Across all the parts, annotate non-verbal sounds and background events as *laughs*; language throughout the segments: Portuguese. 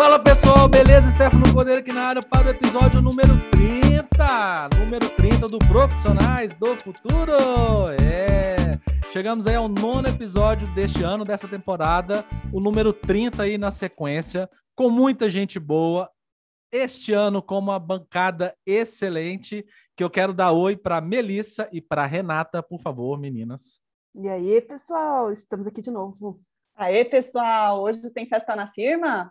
Fala pessoal, beleza? Stefano Cordeiro aqui na área para o episódio número 30. Número 30 do Profissionais do Futuro. É. Chegamos aí ao nono episódio deste ano, dessa temporada. O número 30 aí na sequência, com muita gente boa. Este ano com uma bancada excelente, que eu quero dar oi para Melissa e para Renata, por favor, meninas. E aí, pessoal, estamos aqui de novo. Aê, pessoal, hoje tem festa na firma?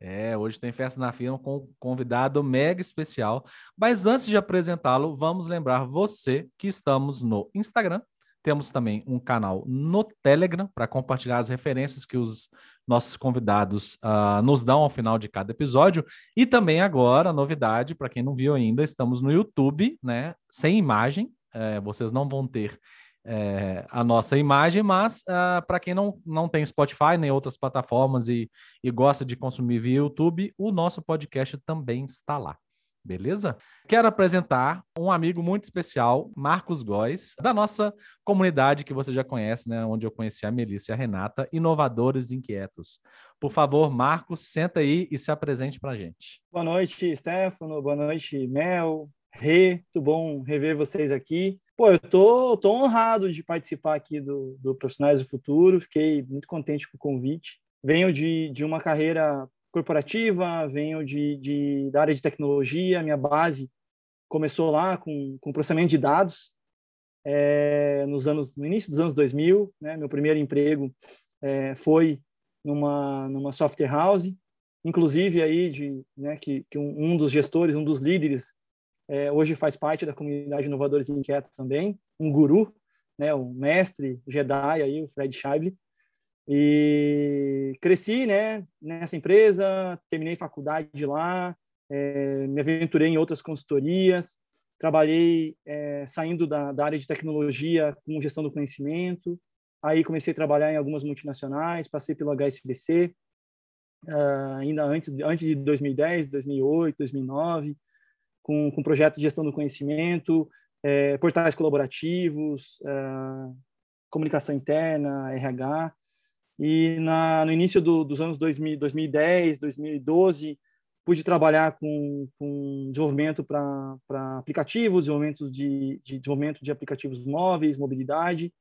É, hoje tem festa na firma com um convidado mega especial. Mas antes de apresentá-lo, vamos lembrar você que estamos no Instagram. Temos também um canal no Telegram para compartilhar as referências que os nossos convidados uh, nos dão ao final de cada episódio. E também agora, novidade, para quem não viu ainda, estamos no YouTube, né? Sem imagem. É, vocês não vão ter é, a nossa imagem, mas uh, ah, para quem não, não tem Spotify nem outras plataformas e, e gosta de consumir via YouTube, o nosso podcast também está lá. Beleza? Quero apresentar um amigo muito especial, Marcos Góes, da nossa comunidade que você já conhece, né? Onde eu conheci a Melissa e a Renata, Inovadores Inquietos. Por favor, Marcos, senta aí e se apresente para a gente. Boa noite, Stefano. Boa noite, Mel. Rê, tudo bom rever vocês aqui. Pô, eu tô, tô honrado de participar aqui do, do Profissionais do Futuro, fiquei muito contente com o convite. Venho de, de uma carreira corporativa, venho de, de, da área de tecnologia, minha base começou lá com, com processamento de dados, é, nos anos, no início dos anos 2000, né, meu primeiro emprego é, foi numa, numa software house, inclusive aí de, né, que, que um, um dos gestores, um dos líderes é, hoje faz parte da comunidade Inovadores Inquietos também, um guru, né, um mestre Jedi aí, o Fred Scheible. E cresci, né, nessa empresa, terminei faculdade lá, é, me aventurei em outras consultorias, trabalhei é, saindo da, da, área de tecnologia com gestão do conhecimento, aí comecei a trabalhar em algumas multinacionais, passei pelo HSBC, uh, ainda antes, antes de 2010, 2008, 2009, com, com projetos de gestão do conhecimento, é, portais colaborativos, é, comunicação interna, RH. E na, no início do, dos anos 2000, 2010, 2012, pude trabalhar com, com desenvolvimento para aplicativos, desenvolvimento de, de, desenvolvimento de aplicativos móveis, mobilidade.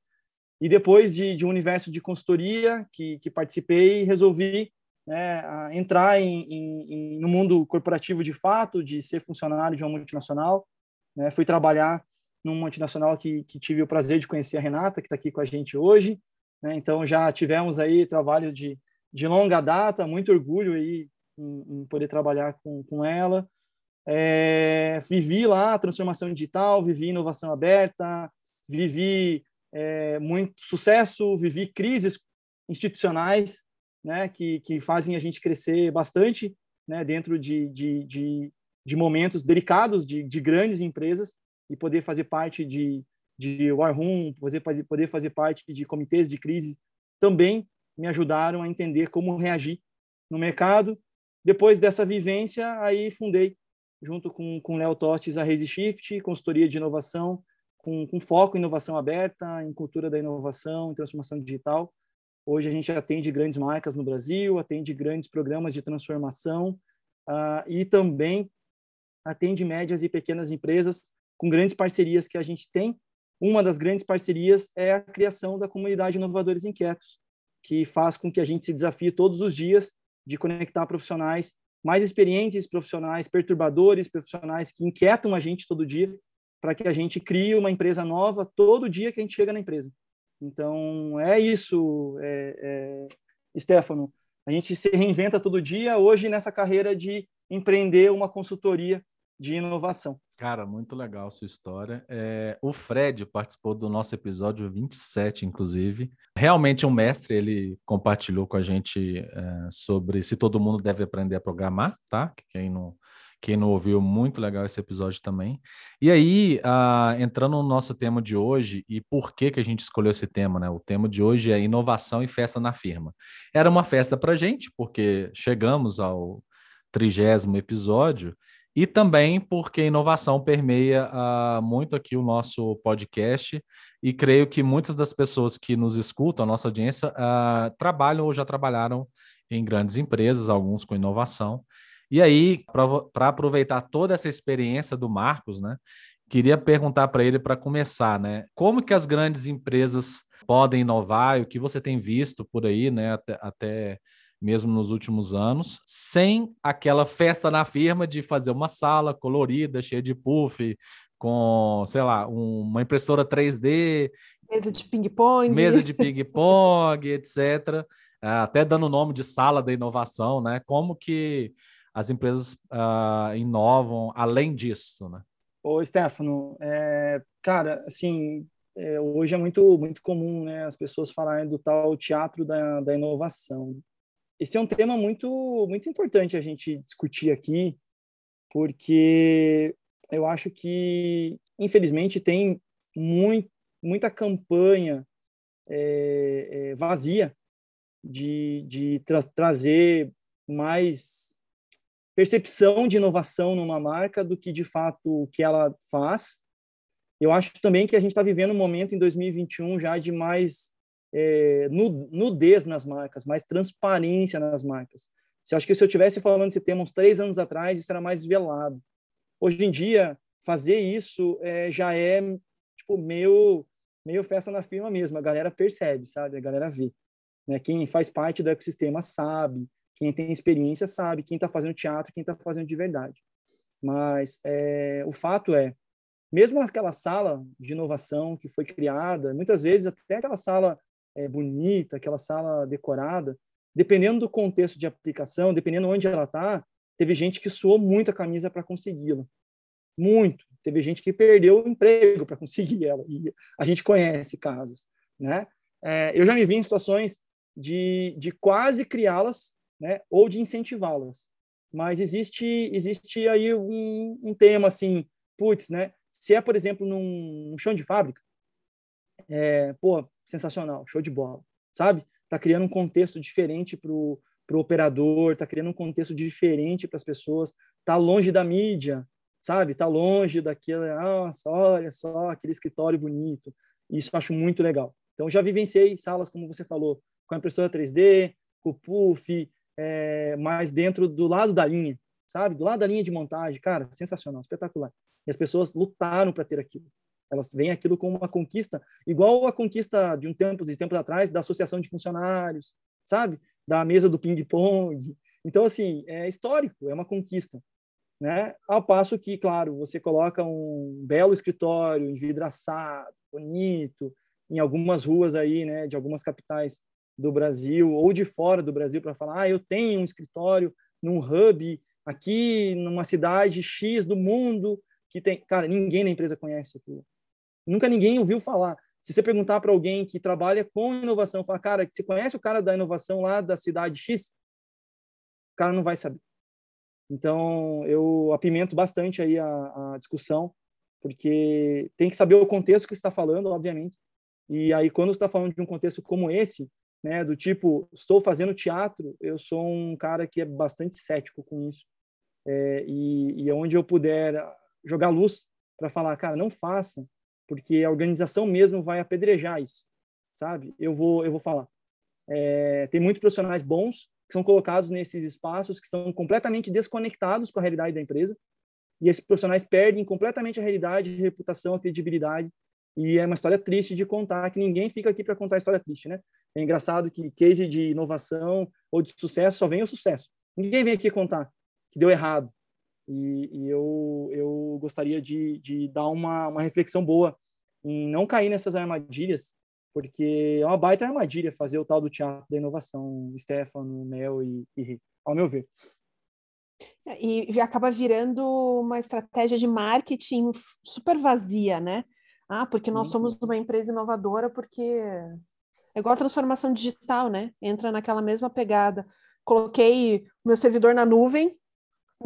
E depois de, de um universo de consultoria que, que participei, resolvi né, entrar em, em, no mundo corporativo de fato, de ser funcionário de uma multinacional. Né, fui trabalhar numa multinacional que, que tive o prazer de conhecer a Renata, que está aqui com a gente hoje. Né, então, já tivemos aí trabalho de, de longa data, muito orgulho aí em, em poder trabalhar com, com ela. É, vivi lá transformação digital, vivi inovação aberta, vivi é, muito sucesso, vivi crises institucionais né, que, que fazem a gente crescer bastante né, dentro de, de, de, de momentos delicados de, de grandes empresas e poder fazer parte de, de War Room, poder, poder fazer parte de comitês de crise, também me ajudaram a entender como reagir no mercado. Depois dessa vivência, aí fundei, junto com o Léo Tostes, a Resishift, consultoria de inovação, com, com foco em inovação aberta, em cultura da inovação, em transformação digital. Hoje a gente atende grandes marcas no Brasil, atende grandes programas de transformação uh, e também atende médias e pequenas empresas com grandes parcerias que a gente tem. Uma das grandes parcerias é a criação da comunidade Inovadores Inquietos, que faz com que a gente se desafie todos os dias de conectar profissionais mais experientes, profissionais perturbadores, profissionais que inquietam a gente todo dia, para que a gente crie uma empresa nova todo dia que a gente chega na empresa. Então, é isso, é, é, Stefano. A gente se reinventa todo dia, hoje nessa carreira de empreender uma consultoria de inovação. Cara, muito legal sua história. É, o Fred participou do nosso episódio 27, inclusive. Realmente um mestre, ele compartilhou com a gente é, sobre se todo mundo deve aprender a programar, tá? Quem não, quem não ouviu, muito legal esse episódio também. E aí, uh, entrando no nosso tema de hoje, e por que, que a gente escolheu esse tema, né? O tema de hoje é inovação e festa na firma. Era uma festa para gente, porque chegamos ao trigésimo episódio, e também porque inovação permeia uh, muito aqui o nosso podcast, e creio que muitas das pessoas que nos escutam, a nossa audiência, uh, trabalham ou já trabalharam em grandes empresas, alguns com inovação. E aí, para aproveitar toda essa experiência do Marcos, né, queria perguntar para ele para começar, né, como que as grandes empresas podem inovar e o que você tem visto por aí, né, até, até mesmo nos últimos anos, sem aquela festa na firma de fazer uma sala colorida, cheia de puff, com, sei lá, uma impressora 3D. Mesa de ping-pong. Mesa de ping-pong, etc. Até dando o nome de sala da inovação, né? Como que as empresas uh, inovam além disso, né? Ô, Stefano, é, cara, assim, é, hoje é muito, muito comum, né, as pessoas falarem do tal teatro da, da inovação esse é um tema muito, muito importante a gente discutir aqui, porque eu acho que, infelizmente, tem muito, muita campanha é, é, vazia de, de tra trazer mais percepção de inovação numa marca do que, de fato, o que ela faz. Eu acho também que a gente está vivendo um momento em 2021 já de mais é, nudez nas marcas, mais transparência nas marcas. Eu acho que se eu tivesse falando esse tema uns três anos atrás, isso era mais velado. Hoje em dia, fazer isso é, já é tipo meio meio festa na firma mesmo. A galera percebe, sabe? A galera vê. Né? Quem faz parte do ecossistema sabe. Quem tem experiência sabe. Quem está fazendo teatro, quem está fazendo de verdade. Mas é, o fato é, mesmo aquela sala de inovação que foi criada, muitas vezes até aquela sala é, bonita, aquela sala decorada, dependendo do contexto de aplicação, dependendo onde ela está, teve gente que suou muito a camisa para consegui-la. Muito. Teve gente que perdeu o emprego para conseguir *laughs* ela. E a gente conhece casos. Né? É, eu já me vi em situações de, de quase criá-las né, ou de incentivá-las. Mas existe, existe aí um, um tema assim, putz, né? Se é, por exemplo, num, chão de fábrica, é, pô, sensacional, show de bola, sabe? Tá criando um contexto diferente pro pro operador, tá criando um contexto diferente para as pessoas, tá longe da mídia, sabe? Tá longe daquele, nossa, olha só, aquele escritório bonito. Isso eu acho muito legal. Então já vivenciei salas como você falou, com a impressora 3D, com o puff, é, mais dentro do lado da linha, sabe? Do lado da linha de montagem, cara, sensacional, espetacular. E as pessoas lutaram para ter aquilo. Elas veem aquilo como uma conquista, igual a conquista de um tempo de tempos atrás da associação de funcionários, sabe? Da mesa do ping-pong. Então, assim, é histórico, é uma conquista. Né? Ao passo que, claro, você coloca um belo escritório envidraçado, bonito, em algumas ruas aí, né, de algumas capitais do Brasil ou de fora do Brasil para falar, ah, eu tenho um escritório num hub aqui numa cidade X do mundo que tem, cara, ninguém na empresa conhece aquilo. Nunca ninguém ouviu falar. Se você perguntar para alguém que trabalha com inovação, falar, cara, você conhece o cara da inovação lá da cidade X? O cara não vai saber. Então, eu apimento bastante aí a, a discussão, porque tem que saber o contexto que está falando, obviamente. E aí, quando está falando de um contexto como esse, né, do tipo, estou fazendo teatro, eu sou um cara que é bastante cético com isso. É, e, e onde eu puder jogar luz para falar, cara, não faça, porque a organização mesmo vai apedrejar isso, sabe? Eu vou, eu vou falar. É, tem muitos profissionais bons que são colocados nesses espaços que são completamente desconectados com a realidade da empresa e esses profissionais perdem completamente a realidade, a reputação, a credibilidade e é uma história triste de contar que ninguém fica aqui para contar a história triste, né? É engraçado que case de inovação ou de sucesso só vem o sucesso. Ninguém vem aqui contar que deu errado, e, e eu, eu gostaria de, de dar uma, uma reflexão boa em não cair nessas armadilhas, porque é uma baita armadilha fazer o tal do teatro da inovação, Stefano, Mel e, e ao meu ver. E, e acaba virando uma estratégia de marketing super vazia, né? Ah, porque nós somos uma empresa inovadora, porque é igual a transformação digital, né? Entra naquela mesma pegada. Coloquei meu servidor na nuvem,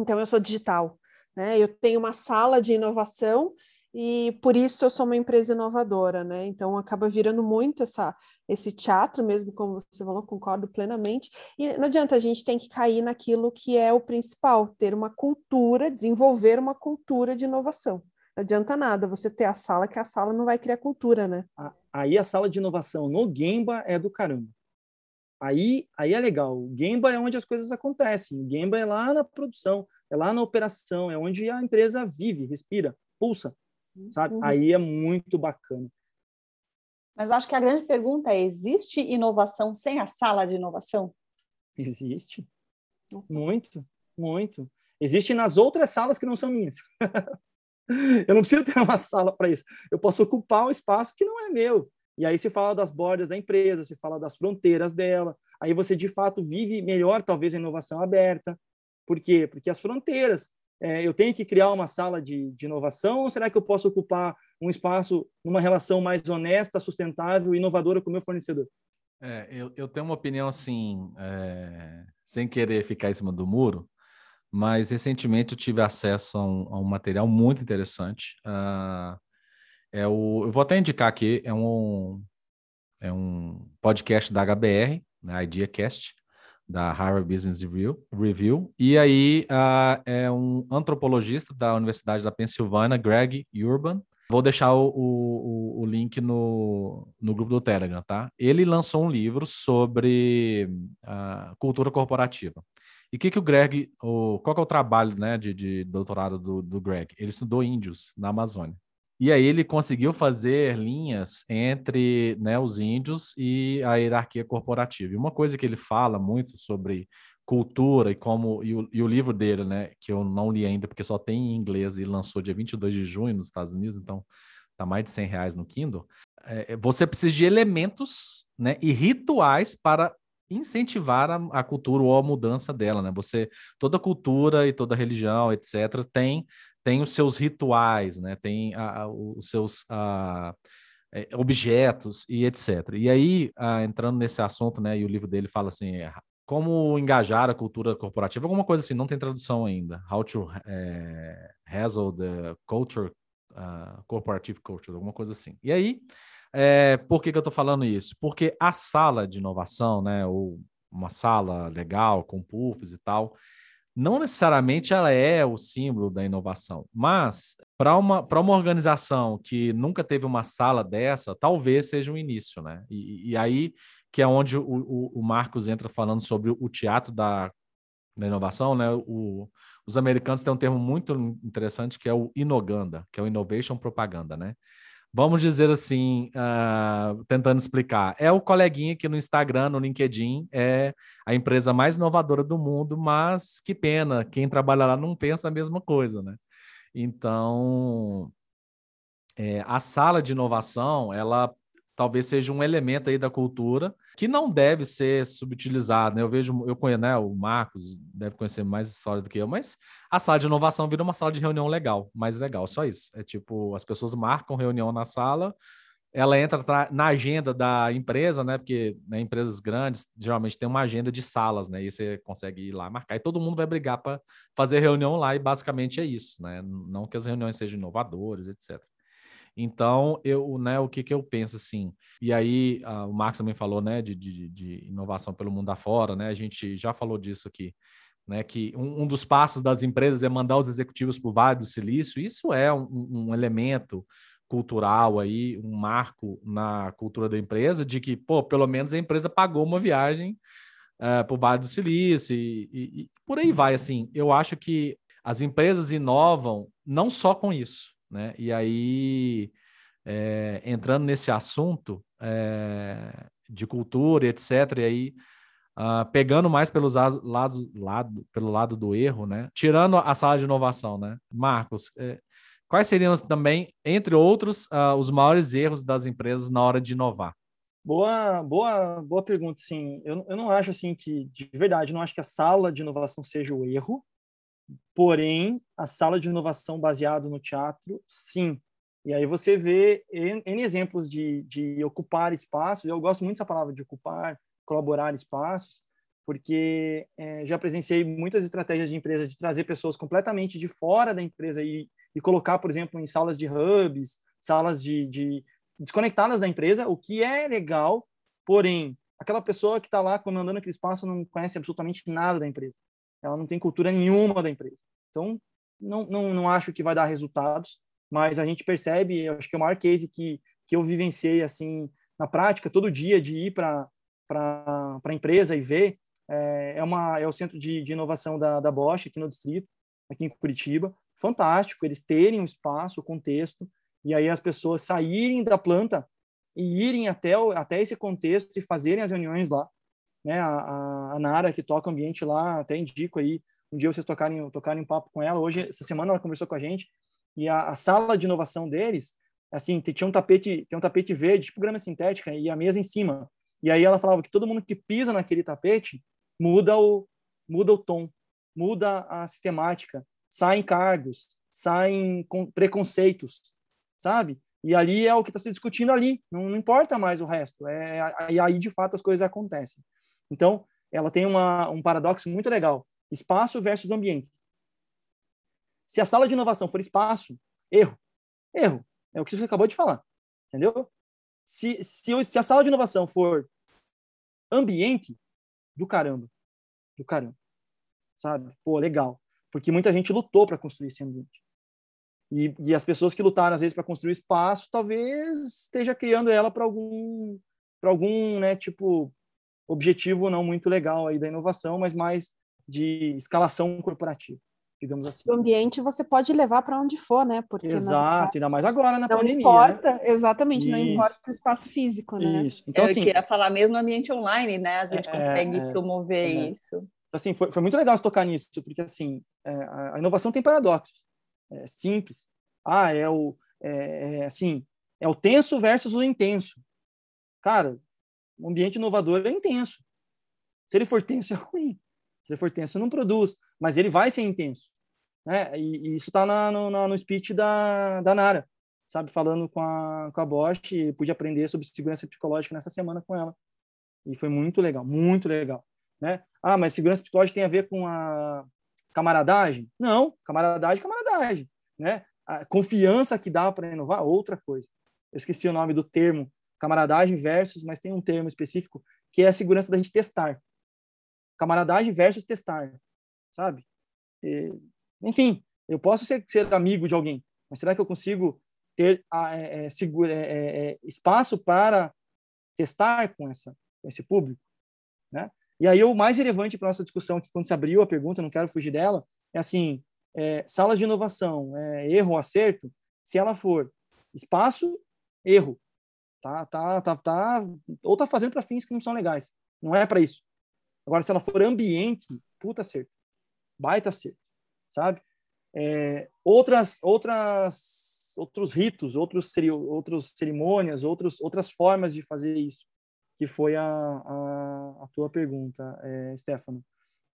então, eu sou digital, né? Eu tenho uma sala de inovação e por isso eu sou uma empresa inovadora, né? Então, acaba virando muito essa, esse teatro mesmo, como você falou, concordo plenamente. E não adianta, a gente tem que cair naquilo que é o principal, ter uma cultura, desenvolver uma cultura de inovação. Não adianta nada você ter a sala, que a sala não vai criar cultura, né? Aí a sala de inovação no Gemba é do caramba. Aí, aí é legal. O Gemba é onde as coisas acontecem. O Gemba é lá na produção, é lá na operação, é onde a empresa vive, respira, pulsa, sabe? Uhum. Aí é muito bacana. Mas acho que a grande pergunta é: existe inovação sem a sala de inovação? Existe. Muito, muito. Existe nas outras salas que não são minhas. *laughs* eu não preciso *laughs* ter uma sala para isso. Eu posso ocupar um espaço que não é meu. E aí se fala das bordas da empresa, se fala das fronteiras dela. Aí você de fato vive melhor, talvez, a inovação aberta. Por quê? Porque as fronteiras. É, eu tenho que criar uma sala de, de inovação ou será que eu posso ocupar um espaço numa relação mais honesta, sustentável e inovadora com o meu fornecedor? É, eu, eu tenho uma opinião assim, é, sem querer ficar em cima do muro, mas recentemente eu tive acesso a um, a um material muito interessante. Uh, é o, eu vou até indicar aqui, é um, é um podcast da HBR, né, IdeaCast, da Harvard Business Review, Review. e aí uh, é um antropologista da Universidade da Pensilvânia, Greg Urban. Vou deixar o, o, o link no, no grupo do Telegram, tá? Ele lançou um livro sobre uh, cultura corporativa. E o que, que o Greg, o, qual é o trabalho né, de, de doutorado do, do Greg? Ele estudou índios na Amazônia. E aí ele conseguiu fazer linhas entre né, os índios e a hierarquia corporativa. E uma coisa que ele fala muito sobre cultura e como e o, e o, livro dele, né, que eu não li ainda porque só tem em inglês e lançou dia 22 de junho nos Estados Unidos, então tá mais de 100 reais no Kindle. É, você precisa de elementos, né, e rituais para incentivar a, a, cultura ou a mudança dela, né? Você toda cultura e toda religião, etc, tem tem os seus rituais, né? Tem a, a, os seus é, objetos e etc. E aí, entrando nesse assunto, né? E o livro dele fala assim, é, como engajar a cultura corporativa, alguma coisa assim, não tem tradução ainda. How to é, Hassle the Culture, uh, Corporative Culture, alguma coisa assim. E aí, é, por que, que eu estou falando isso? Porque a sala de inovação, né, ou uma sala legal com puffs e tal, não necessariamente ela é o símbolo da inovação, mas para uma, uma organização que nunca teve uma sala dessa, talvez seja um início, né? E, e aí que é onde o, o, o, Marcos entra falando sobre o teatro da, da inovação, né? O, os americanos têm um termo muito interessante que é o inoganda, que é o innovation propaganda, né? Vamos dizer assim, uh, tentando explicar, é o coleguinha que no Instagram, no LinkedIn, é a empresa mais inovadora do mundo, mas que pena, quem trabalha lá não pensa a mesma coisa, né? Então, é, a sala de inovação, ela talvez seja um elemento aí da cultura que não deve ser subutilizado, né? Eu vejo, eu conheço, né, o Marcos deve conhecer mais história do que eu, mas a sala de inovação vira uma sala de reunião legal, mais legal, só isso. É tipo, as pessoas marcam reunião na sala, ela entra na agenda da empresa, né? Porque né, empresas grandes geralmente tem uma agenda de salas, né? E você consegue ir lá marcar e todo mundo vai brigar para fazer reunião lá e basicamente é isso, né? Não que as reuniões sejam inovadoras, etc. Então, eu, né, o que, que eu penso assim? E aí, uh, o Marcos também falou, né, de, de, de, inovação pelo mundo afora, né? A gente já falou disso aqui, né? Que um, um dos passos das empresas é mandar os executivos para o Vale do Silício. Isso é um, um elemento cultural aí, um marco na cultura da empresa, de que, pô, pelo menos a empresa pagou uma viagem uh, para o Vale do Silício e, e, e por aí vai. Assim, eu acho que as empresas inovam não só com isso, né? E aí, é, entrando nesse assunto é, de cultura etc., e aí uh, pegando mais pelos lados, lado, pelo lado do erro, né? Tirando a sala de inovação, né? Marcos, é, quais seriam também, entre outros, uh, os maiores erros das empresas na hora de inovar? Boa, boa, boa pergunta. Sim, eu, eu não acho assim que, de verdade, não acho que a sala de inovação seja o erro. Porém, a sala de inovação baseado no teatro, sim. E aí você vê N exemplos de, de ocupar espaços. Eu gosto muito dessa palavra de ocupar, colaborar espaços, porque é, já presenciei muitas estratégias de empresa de trazer pessoas completamente de fora da empresa e, e colocar, por exemplo, em salas de hubs, salas de, de desconectadas da empresa, o que é legal, porém, aquela pessoa que está lá comandando aquele espaço não conhece absolutamente nada da empresa ela não tem cultura nenhuma da empresa. Então, não, não, não acho que vai dar resultados, mas a gente percebe, acho que é o maior case que, que eu vivenciei, assim, na prática, todo dia, de ir para a empresa e ver, é, é, uma, é o centro de, de inovação da, da Bosch aqui no distrito, aqui em Curitiba. Fantástico eles terem um espaço, o contexto, e aí as pessoas saírem da planta e irem até, o, até esse contexto e fazerem as reuniões lá. Né? A, a, Nara, que toca o ambiente lá, até indico aí, um dia vocês tocarem, tocarem um papo com ela. Hoje, essa semana, ela conversou com a gente, e a, a sala de inovação deles, assim, tinha um tapete, tem um tapete verde, tipo grama sintética, e a mesa em cima. E aí ela falava que todo mundo que pisa naquele tapete muda o, muda o tom, muda a sistemática, saem cargos, saem preconceitos, sabe? E ali é o que está se discutindo ali, não, não, importa mais o resto. É, e aí, de fato, as coisas acontecem. Então, ela tem uma, um paradoxo muito legal: espaço versus ambiente. Se a sala de inovação for espaço, erro. Erro. É o que você acabou de falar. Entendeu? Se, se, se a sala de inovação for ambiente, do caramba. Do caramba. Sabe? Pô, legal. Porque muita gente lutou para construir esse ambiente. E, e, as pessoas que lutaram, às vezes, para construir espaço, talvez esteja criando ela para algum, algum, né, tipo, objetivo não muito legal aí da inovação, mas mais de escalação corporativa digamos assim. O ambiente você pode levar para onde for, né? Porque Exato, ainda mais agora na não pandemia. Não importa, né? exatamente, Isso. não importa o espaço físico, né? Isso. Então, assim, Eu queria falar mesmo no ambiente online, né? A gente é, consegue é, promover é. isso. Assim, foi, foi muito legal você tocar nisso, porque assim, é, a inovação tem paradoxos. É simples. Ah, é o é, é, assim, é o tenso versus o intenso. Cara, o ambiente inovador é intenso. Se ele for tenso, *laughs* é ruim. Se ele for tenso, não produz, mas ele vai ser intenso. Né? E, e isso está no, no, no speech da, da Nara, sabe? Falando com a, com a Bosch, e pude aprender sobre segurança psicológica nessa semana com ela. E foi muito legal, muito legal. Né? Ah, mas segurança psicológica tem a ver com a camaradagem? Não, camaradagem, camaradagem. Né? A confiança que dá para inovar, outra coisa. Eu esqueci o nome do termo, camaradagem versus, mas tem um termo específico que é a segurança da gente testar camaradagem versus testar, sabe? E, enfim, eu posso ser, ser, amigo de alguém, mas será que eu consigo ter é, é, segura, é, é, é, espaço para testar com, essa, com esse público, né? E aí o mais relevante para nossa discussão, que quando se abriu a pergunta, não quero fugir dela, é assim, é, salas de inovação, erro acerto, se ela for espaço, erro, tá, tá, tá, tá ou tá fazendo para fins que não são legais, não é para isso. Agora, se ela for ambiente, puta certo. Baita certo, sabe? É, outras, outras, outros ritos, outros, outros cerimônias, outros, outras formas de fazer isso, que foi a, a, a tua pergunta, é, Stefano.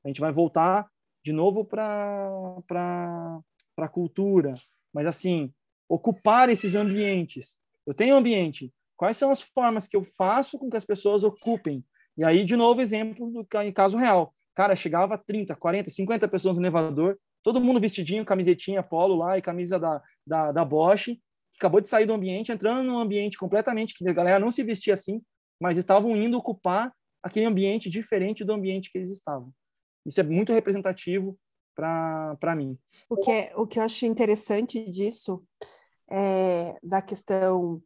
A gente vai voltar de novo para a cultura, mas assim, ocupar esses ambientes. Eu tenho ambiente, quais são as formas que eu faço com que as pessoas ocupem e aí, de novo, exemplo do em caso real. Cara, chegava 30, 40, 50 pessoas no elevador, todo mundo vestidinho, camisetinha, polo lá e camisa da, da, da Bosch, que acabou de sair do ambiente, entrando num ambiente completamente que a galera não se vestia assim, mas estavam indo ocupar aquele ambiente diferente do ambiente que eles estavam. Isso é muito representativo para mim. O que, é, o que eu acho interessante disso é da questão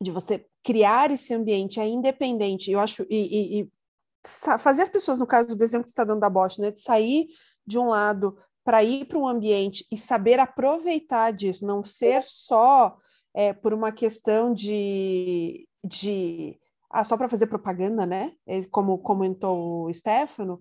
de você criar esse ambiente é independente, eu acho, e, e, e fazer as pessoas, no caso do exemplo que você está dando da Bosch, né, de sair de um lado para ir para um ambiente e saber aproveitar disso, não ser só é, por uma questão de, de ah, só para fazer propaganda, né? É, como comentou o Stefano,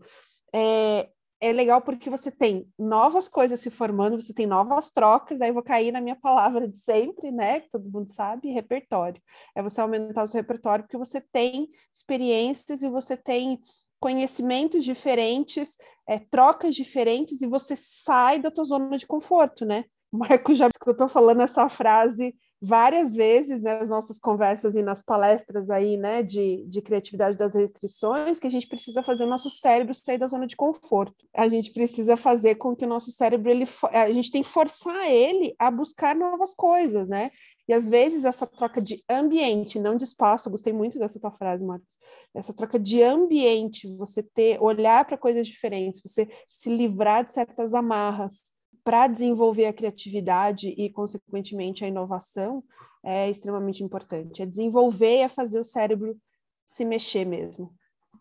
é, é legal porque você tem novas coisas se formando, você tem novas trocas, aí eu vou cair na minha palavra de sempre, né? Todo mundo sabe, repertório. É você aumentar o seu repertório porque você tem experiências e você tem conhecimentos diferentes, é, trocas diferentes e você sai da tua zona de conforto, né? O Marco já *laughs* escutou falando essa frase várias vezes nas né, nossas conversas e nas palestras aí, né, de, de criatividade das restrições, que a gente precisa fazer o nosso cérebro sair da zona de conforto. A gente precisa fazer com que o nosso cérebro, ele, a gente tem que forçar ele a buscar novas coisas, né? E às vezes essa troca de ambiente, não de espaço, gostei muito dessa tua frase, Marcos. Essa troca de ambiente, você ter, olhar para coisas diferentes, você se livrar de certas amarras, para desenvolver a criatividade e, consequentemente, a inovação é extremamente importante. É desenvolver e é fazer o cérebro se mexer mesmo.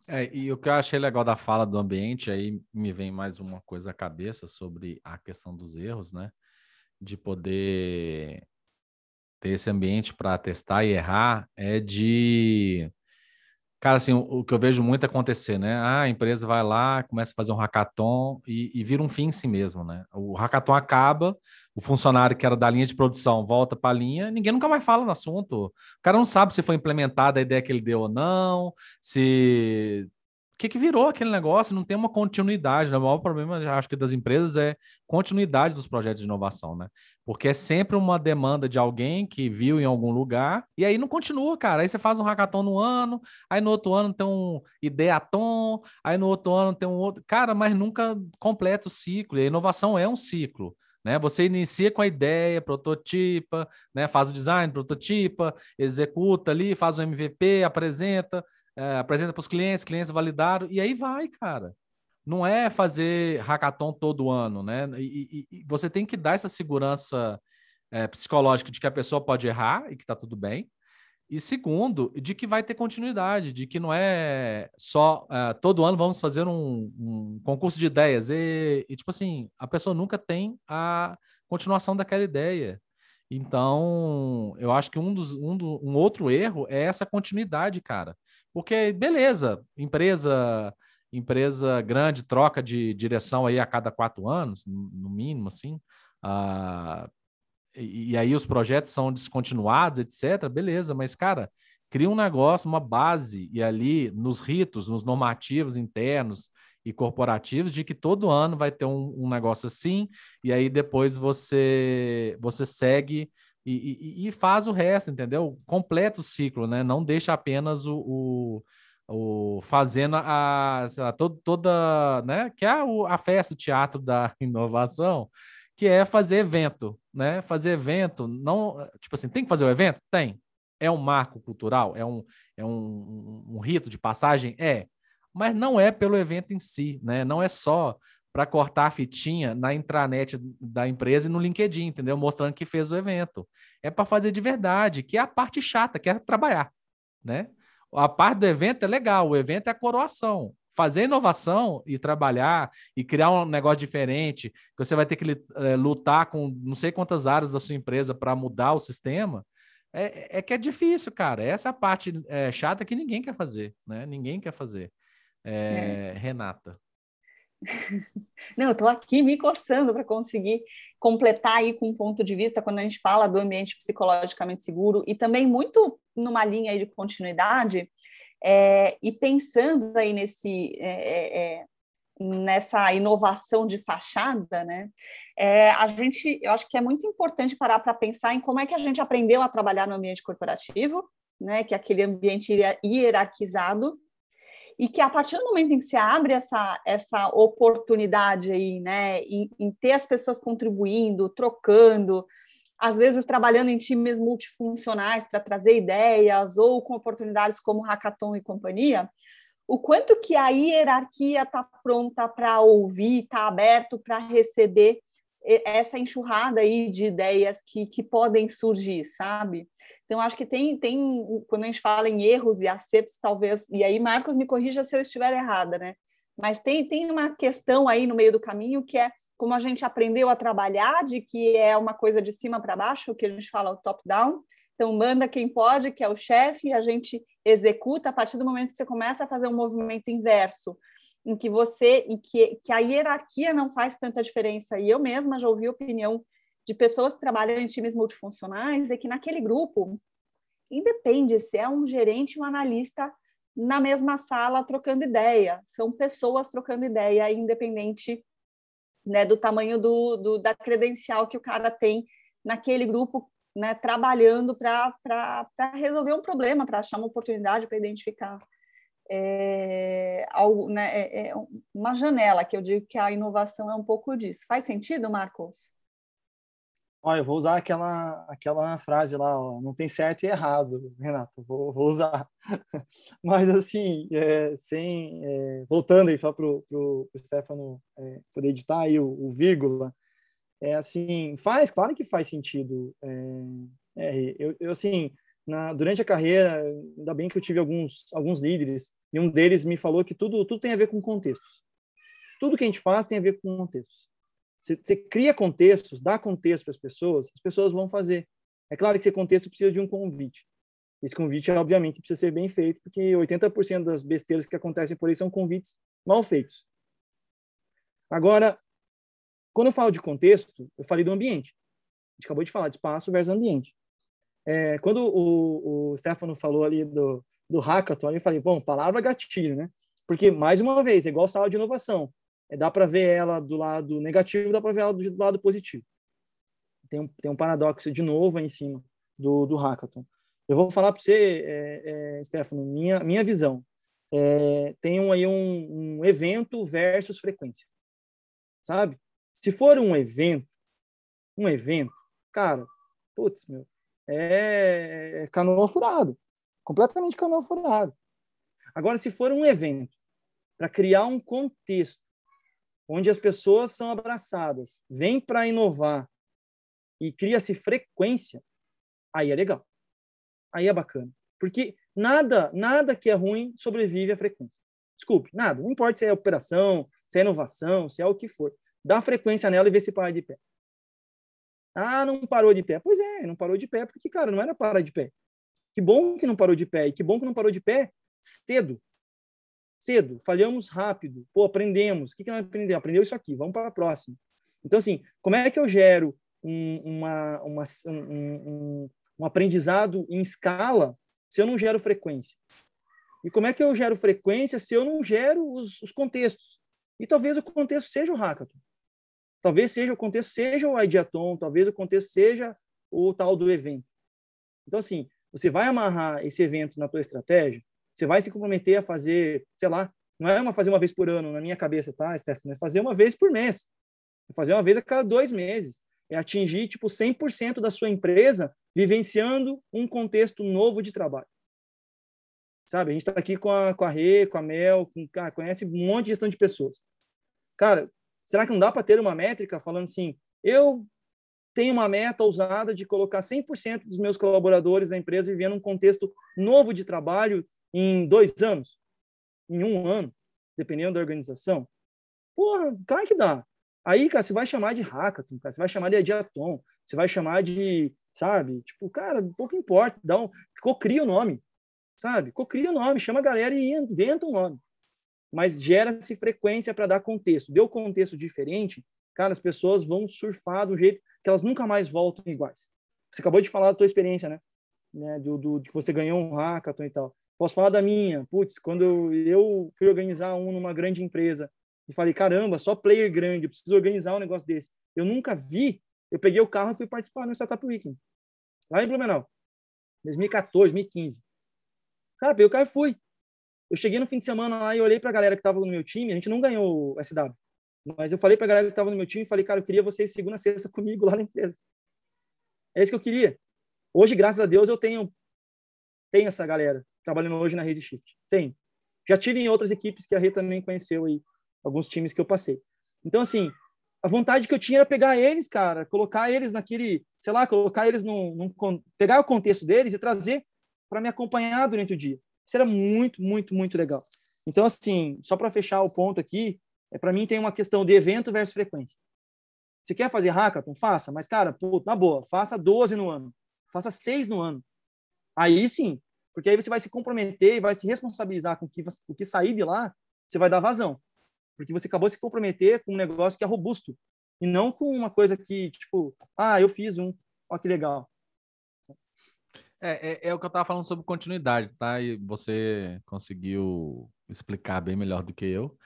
É, e o que eu achei legal da fala do ambiente, aí me vem mais uma coisa à cabeça sobre a questão dos erros, né? De poder ter esse ambiente para testar e errar, é de. Cara, assim, o, que eu vejo muito acontecer, né? Ah, a empresa vai lá, começa a fazer um hackathon e, e vira um fim em si mesmo, né? O hackathon acaba, o funcionário que era da linha de produção volta para a linha, ninguém nunca mais fala no assunto. O cara não sabe se foi implementada a ideia que ele deu ou não, se. O que, que virou aquele negócio? Não tem uma continuidade. Né? O maior problema, acho que, das empresas é continuidade dos projetos de inovação, né? Porque é sempre uma demanda de alguém que viu em algum lugar e aí não continua, cara. Aí você faz um hackathon no ano, aí no outro ano tem um ideaton, aí no outro ano tem um outro. Cara, mas nunca completa o ciclo. E a inovação é um ciclo. Né? Você inicia com a ideia, prototipa, né? faz o design, prototipa, executa ali, faz o MVP, apresenta, é, apresenta para os clientes, clientes validaram, e aí vai, cara. Não é fazer hackathon todo ano, né? E, e, e você tem que dar essa segurança é, psicológica de que a pessoa pode errar e que está tudo bem, e segundo, de que vai ter continuidade, de que não é só uh, todo ano vamos fazer um, um concurso de ideias e, e, tipo assim, a pessoa nunca tem a continuação daquela ideia. Então, eu acho que um, dos, um, do, um outro erro é essa continuidade, cara. Porque, beleza, empresa empresa grande troca de direção aí a cada quatro anos, no mínimo, assim. Uh, e, e aí os projetos são descontinuados, etc., beleza, mas, cara, cria um negócio, uma base, e ali nos ritos, nos normativos internos e corporativos, de que todo ano vai ter um, um negócio assim, e aí depois você, você segue e, e, e, faz o resto, entendeu? Completa o ciclo, né? Não deixa apenas o, o, o fazendo a, a toda, toda, né? Que é a, a festa, o teatro da *laughs* inovação, que é fazer evento, né? Fazer evento, não, tipo assim, tem que fazer o evento? Tem. É um marco cultural? É um, é um, um rito de passagem? É. Mas não é pelo evento em si, né? Não é só para cortar a fitinha na intranet da empresa e no LinkedIn, entendeu? Mostrando que fez o evento. É para fazer de verdade, que é a parte chata, que é trabalhar, né? A parte do evento é legal, o evento é a coroação fazer inovação e trabalhar e criar um negócio diferente, que você vai ter que é, lutar com não sei quantas áreas da sua empresa para mudar o sistema, é, é, que é difícil, cara. Essa é a parte é, chata que ninguém quer fazer, né? Ninguém quer fazer. É, é. Renata. *laughs* Não, eu estou aqui me coçando para conseguir completar aí com um ponto de vista quando a gente fala do ambiente psicologicamente seguro e também muito numa linha aí de continuidade, é, e pensando aí nesse, é, é, é, nessa inovação de fachada, né? É, a gente, eu acho que é muito importante parar para pensar em como é que a gente aprendeu a trabalhar no ambiente corporativo, né? Que é aquele ambiente hierarquizado e que a partir do momento em que se abre essa, essa oportunidade aí, né, em, em ter as pessoas contribuindo, trocando, às vezes trabalhando em times multifuncionais para trazer ideias ou com oportunidades como hackathon e companhia, o quanto que a hierarquia está pronta para ouvir, está aberto para receber essa enxurrada aí de ideias que, que podem surgir, sabe? Então, acho que tem, tem, quando a gente fala em erros e acertos, talvez, e aí Marcos me corrija se eu estiver errada, né? Mas tem, tem uma questão aí no meio do caminho que é como a gente aprendeu a trabalhar, de que é uma coisa de cima para baixo, que a gente fala o top-down. Então, manda quem pode, que é o chefe, e a gente executa a partir do momento que você começa a fazer um movimento inverso, em que você, em que, que a hierarquia não faz tanta diferença. E eu mesma já ouvi opinião de pessoas que trabalham em times multifuncionais, é que naquele grupo, independe se é um gerente, um analista na mesma sala trocando ideia, são pessoas trocando ideia, independente né, do tamanho do, do, da credencial que o cara tem naquele grupo, né, trabalhando para resolver um problema, para achar uma oportunidade, para identificar é, algo, né, é, é uma janela, que eu digo que a inovação é um pouco disso. Faz sentido, Marcos? Olha, eu vou usar aquela, aquela frase lá, ó, não tem certo e errado, Renato, vou, vou usar. *laughs* Mas, assim, é, sem, é, voltando aí para o Stefano é, poder editar aí o, o, vírgula, é assim, faz, claro que faz sentido. É, é, eu, eu, assim, na, durante a carreira, ainda bem que eu tive alguns, alguns líderes, e um deles me falou que tudo, tudo tem a ver com contextos. Tudo que a gente faz tem a ver com contextos. Você, você cria contextos, dá contexto para as pessoas, as pessoas vão fazer. É claro que esse contexto precisa de um convite. Esse convite, obviamente, precisa ser bem feito, porque 80% das besteiras que acontecem por aí são convites mal feitos. Agora, quando eu falo de contexto, eu falei do ambiente. A gente acabou de falar de espaço versus ambiente. É, quando o, o Stefano falou ali do, do hackathon, eu falei, bom, palavra gatilho, né? Porque, mais uma vez, é igual sala de inovação. É, dá para ver ela do lado negativo, dá para ver ela do, do, lado positivo. Tem um, tem um paradoxo de novo aí em cima do, do hackathon. Eu vou falar para você, é, é, Stefano, minha, minha visão. É, tem um, aí um, um evento versus frequência. Sabe? Se for um evento, um evento, cara, putz, meu, é, é canoa furado. Completamente canoa furado. Agora, se for um evento para criar um contexto onde as pessoas são abraçadas, vêm para inovar e cria-se frequência, aí é legal. Aí é bacana. Porque nada, nada que é ruim sobrevive à frequência. Desculpe, nada. Não importa se é operação, se é inovação, se é o que for. Dá frequência nela e vê se para de pé. Ah, não parou de pé. Pois é, não parou de pé porque, cara, não era parar de pé. Que bom que não parou de pé. E que bom que não parou de pé cedo. Cedo. Falhamos rápido. Pô, aprendemos. O que, que nós aprendemos? Aprendeu isso aqui. Vamos para a próxima. Então, assim, como é que eu gero um, uma, uma, um, um, aprendizado em escala se eu não gero frequência? E como é que eu gero frequência se eu não gero os, os contextos? E talvez o contexto seja o hackathon. Talvez seja o contexto seja o Ideaton, talvez o contexto seja o tal do evento. Então, assim, você vai amarrar esse evento na tua estratégia, você vai se comprometer a fazer, sei lá, não é uma fazer uma vez por ano na minha cabeça, tá, Stephanie? É fazer uma vez por mês. É fazer uma vez a cada dois meses. É atingir, tipo, 100% da sua empresa vivenciando um contexto novo de trabalho. Sabe? A gente está aqui com a, com a Rê, com a Mel, com, cara, conhece um monte de gestão de pessoas. Cara, Será que não dá para ter uma métrica falando assim, eu tenho uma meta ousada de colocar 100% dos meus colaboradores da empresa vivendo um contexto novo de trabalho em dois anos, em um ano, dependendo da organização? Porra, claro que dá. Aí, cara, você vai chamar de hackathon, cara, você vai chamar de adiaton, você vai chamar de, sabe? Tipo, cara, pouco importa, dá um, cocria o nome, sabe? Cocria o nome, chama a galera e inventa um nome mas gera-se frequência para dar contexto. Deu contexto diferente, cara, as pessoas vão surfar do jeito que elas nunca mais voltam iguais. Você acabou de falar da tua experiência, né? né? Do, do, de que você ganhou um hackathon e tal. Posso falar da minha? Putz, quando eu fui organizar um numa grande empresa e falei, caramba, só player grande, eu preciso organizar um negócio desse. Eu nunca vi, eu peguei o carro e fui participar no Startup Weekend, lá em Blumenau, 2014, 2015. Cara, peguei o carro e fui. Eu cheguei no fim de semana lá e olhei para a galera que estava no meu time. A gente não ganhou o SW, mas eu falei para a galera que estava no meu time e falei, cara, eu queria vocês segunda, sexta *laughs* comigo lá na empresa. É isso que eu queria. Hoje, graças a Deus, eu tenho tenho essa galera trabalhando hoje na Raise Shift. Tem. Já tive em outras equipes que a Rê também conheceu aí, alguns times que eu passei. Então, assim, a vontade que eu tinha era pegar eles, cara, colocar eles naquele, sei lá, colocar eles num, num pegar o contexto deles e trazer para me acompanhar durante o dia. Isso era muito, muito, muito legal. Então, assim, só para fechar o ponto aqui, é para mim tem uma questão de evento versus frequência. Você quer fazer hackathon? Faça, mas, cara, na boa, faça 12 no ano, faça 6 no ano. Aí sim, porque aí você vai se comprometer e vai se responsabilizar com o que, o que sair de lá, você vai dar vazão. Porque você acabou de se comprometer com um negócio que é robusto, e não com uma coisa que, tipo, ah, eu fiz um, ó que legal. É, é, é, o que eu estava falando sobre continuidade, tá? E você conseguiu explicar bem melhor do que eu.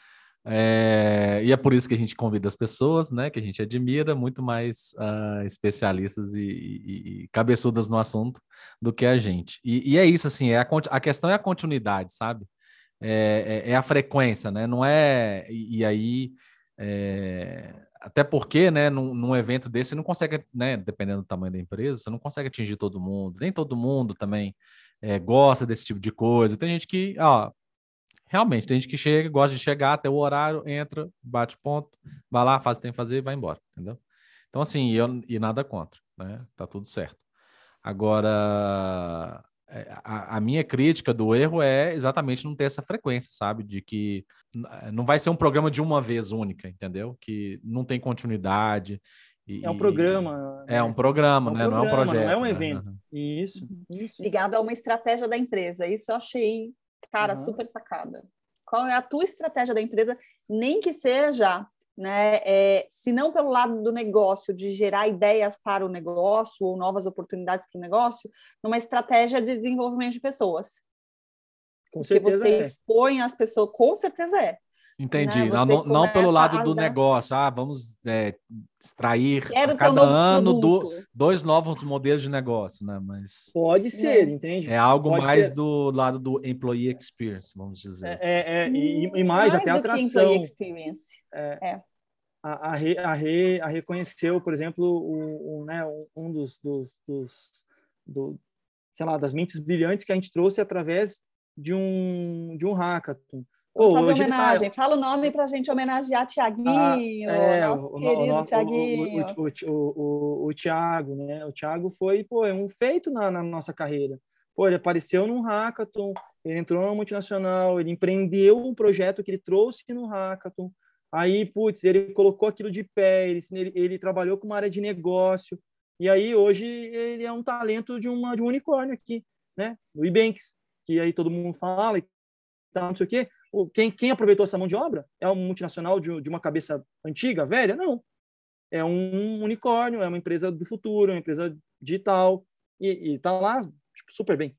É, e é por isso que a gente convida as pessoas, né? Que a gente admira muito mais uh, especialistas e, e, e, cabeçudas no assunto do que a gente. E, e é isso, assim, é a, a, questão é a continuidade, sabe? É, é, é a frequência, né? Não é. E, aí. É, até porque, né, num, num, evento desse, você não consegue, né, dependendo do tamanho da empresa, você não consegue atingir todo mundo. Nem todo mundo também é, gosta desse tipo de coisa. Tem gente que, ó, realmente, tem gente que chega, gosta de chegar até o horário, entra, bate ponto, vai lá, faz o que tem que fazer e vai embora, entendeu? Então, assim, eu, e nada contra, né? Tá tudo certo. Agora, é, a, a, minha crítica do erro é exatamente não ter essa frequência, sabe? De que não vai ser um programa de uma vez única, entendeu? Que não tem continuidade. E, é um programa. É um programa, é um né? Programa, não é um projeto. Não é um né? evento. Né? Isso, isso. Ligado a uma estratégia da empresa. Isso eu achei, cara, uhum. super sacada. Qual é a tua estratégia da empresa? Nem que seja né? É, se não pelo lado do negócio, de gerar ideias para o negócio ou novas oportunidades para o negócio, numa estratégia de desenvolvimento de pessoas. Com Porque certeza você é. expõe as pessoas, com certeza é. Entendi. Né? Não, não, pelo lado do negócio. Ah, vamos é, extrair Quero a cada ano do, dois novos modelos de negócio, né? Mas pode ser, é. entende? É algo pode mais ser. do lado do employee experience, vamos dizer. É, assim. é, é e, e, mais, mais até atração. experience. É. é. A, a, Rê, a, Rê, a reconheceu, por exemplo, o, o né, um dos, dos, dos do, sei lá, das mentes brilhantes que a gente trouxe através de um de um hackathon. Vamos fazer homenagem. Tá... Fala o nome para a gente homenagear Tiaguinho, ah, é, nosso o, querido o, Tiaguinho. O, o, o, Tiago, né? O Tiago foi pô, é um feito na, na, nossa carreira. Pô, ele apareceu num hackathon, ele entrou numa multinacional, ele empreendeu um projeto que ele trouxe no hackathon. Aí, putz, ele colocou aquilo de pé, ele, ele, ele trabalhou com uma área de negócio. E aí, hoje, ele é um talento de, uma, de um unicórnio aqui, né? O Ebanks, que aí todo mundo fala e tal, não sei o quê quem, quem aproveitou essa mão de obra? É um multinacional de, de uma cabeça antiga, velha? Não. É um unicórnio, é uma empresa do futuro, é uma empresa digital, e, está lá tipo, super bem.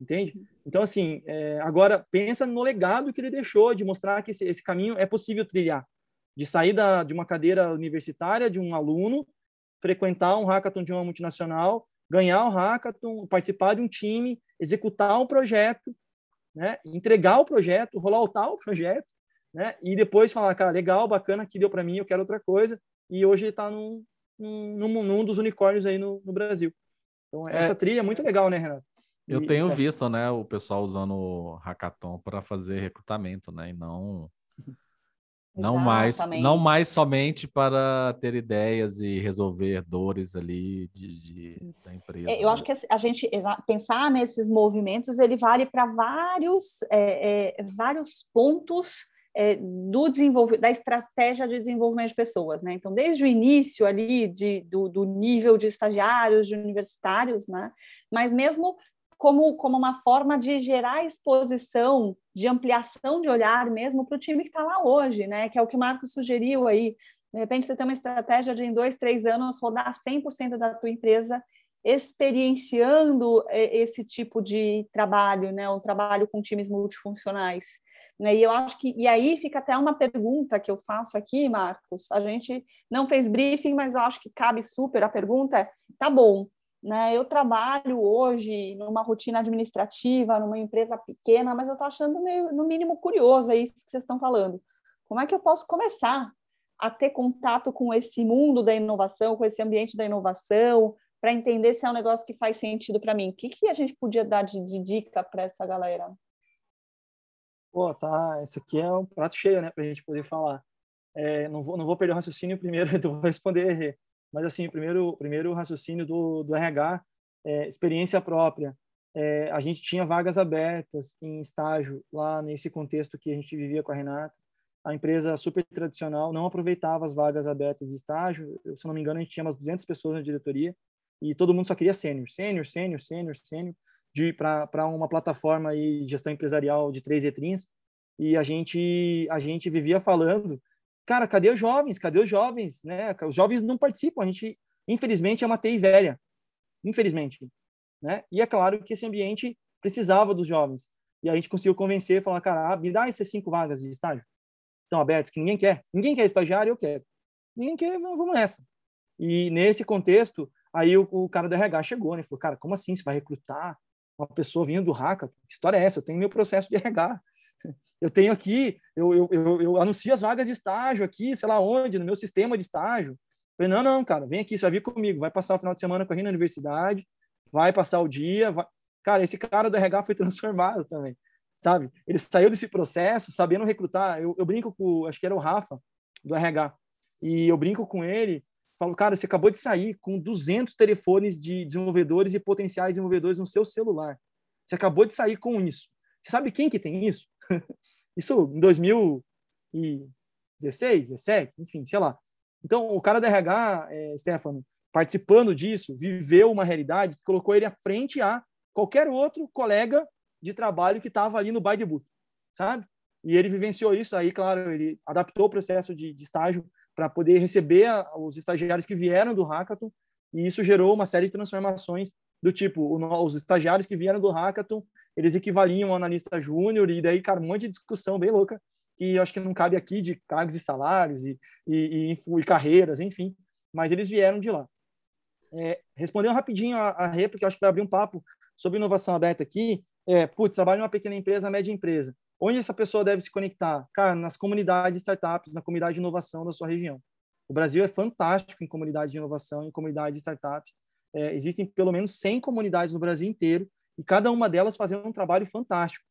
Entende? Então, assim, é, agora pensa no legado que ele deixou de mostrar que esse, esse caminho é possível trilhar. De sair da, de uma cadeira universitária, de um aluno, frequentar um hackathon de uma multinacional, ganhar o hackathon, participar de um time, executar um projeto né? entregar o projeto, rolar o *laughs* projeto, né? e depois falar, cara, legal, bacana, que deu para mim, eu quero outra coisa, e hoje está num, num, num, dos unicórnios aí no, no Brasil. Então, é, essa trilha é muito legal, né, Renato? Eu tenho visto, né, o pessoal usando o hackathon para fazer recrutamento, né, e não *laughs* não mais, não mais somente para ter ideias e resolver dores ali de, de da empresa. É, eu né? acho que a gente pensar nesses movimentos ele vale para vários, é, é, vários pontos é, do da estratégia de desenvolvimento de pessoas, né? Então, desde o início ali de, do, do nível de estagiários, de universitários, né? Mas mesmo como, como uma forma de gerar exposição, de ampliação de olhar mesmo para o time que está lá hoje, né? Que é o que o Marcos sugeriu aí. De repente, você tem uma estratégia de, em dois, três anos, rodar 100% da tua empresa experienciando é, esse tipo de trabalho, né? Um trabalho com times multifuncionais. Né? E eu acho que e aí fica até uma pergunta que eu faço aqui, Marcos. A gente não fez briefing, mas eu acho que cabe super a pergunta. É, tá bom, né? Eu trabalho hoje numa rotina administrativa, numa empresa pequena, mas eu estou achando meio, no mínimo curioso é isso que vocês estão falando. Como é que eu posso começar a ter contato com esse mundo da inovação, com esse ambiente da inovação, para entender se é um negócio que faz sentido para mim? O que, que a gente podia dar de, de dica para essa galera? Pô, tá. Isso aqui é um prato cheio, né, para a gente poder falar. É, não, vou, não vou perder o raciocínio primeiro, *laughs* então vou responder mas, assim, primeiro, primeiro raciocínio do, do RH, é, experiência própria. É, a gente tinha vagas abertas em estágio lá nesse contexto que a gente vivia com a Renata. A empresa super tradicional não aproveitava as vagas abertas de estágio. Eu, se não me engano, a gente tinha umas 200 pessoas na diretoria e todo mundo só queria sênior, sênior, sênior, sênior, sênior, para uma plataforma aí de gestão empresarial de três letrinhas. E a gente, a gente vivia falando cara, cadê os jovens? Cadê os jovens? Né? Os jovens não participam. A gente, infelizmente, é uma TI velha. Infelizmente. Né? E é claro que esse ambiente precisava dos jovens. E a gente conseguiu convencer, falar, cara, ah, me dá essas cinco vagas de estágio. Estão abertas, que ninguém quer. Ninguém quer estagiário, eu quero. Ninguém quer, vamos nessa. E nesse contexto, aí o, o cara do RH chegou, né? Falou, cara, como assim? Você vai recrutar uma pessoa vindo do Hackathon? Que história é essa? Eu tenho meu processo de RH eu tenho aqui, eu, eu, eu, eu, anuncio as vagas de estágio aqui, sei lá onde, no meu sistema de estágio. Falei, não, não, cara, vem aqui, você vai vir comigo, vai passar o final de semana correndo na universidade, vai passar o dia. Vai... Cara, esse cara do RH foi *laughs* transformado também, sabe? Ele saiu desse processo sabendo recrutar. Eu, eu brinco com, acho que era o Rafa, do RH, e eu brinco com ele, falo, cara, você acabou de sair com 200 telefones de desenvolvedores e potenciais desenvolvedores no seu celular. Você acabou de sair com isso. Você sabe quem que tem isso? *laughs* isso em 2016, 17, enfim, sei lá. Então, o cara da RH, é, Stefano, participando disso, viveu uma realidade que colocou ele à frente a qualquer outro colega de trabalho que estava ali no by book, sabe? E ele vivenciou isso, aí, claro, ele adaptou o processo de, de estágio para poder receber a, os estagiários que vieram do hackathon, e isso gerou uma série de transformações do tipo, os estagiários que vieram do hackathon, eles equivaliam ao analista júnior, e daí, cara, um monte de discussão bem louca, que acho que não cabe aqui de cargos e salários e, e, e, e carreiras, enfim, mas eles vieram de lá. É, respondendo rapidinho a, a Rê, porque acho que vai abrir um papo sobre inovação aberta aqui, é, putz, trabalho uma pequena empresa, média empresa. Onde essa pessoa deve se conectar? Cara, nas comunidades de startups, na comunidade de inovação da sua região. O Brasil é fantástico em comunidades de inovação, em comunidades de startups. É, existem pelo menos 100 comunidades no Brasil inteiro e cada uma delas fazendo um trabalho fantástico.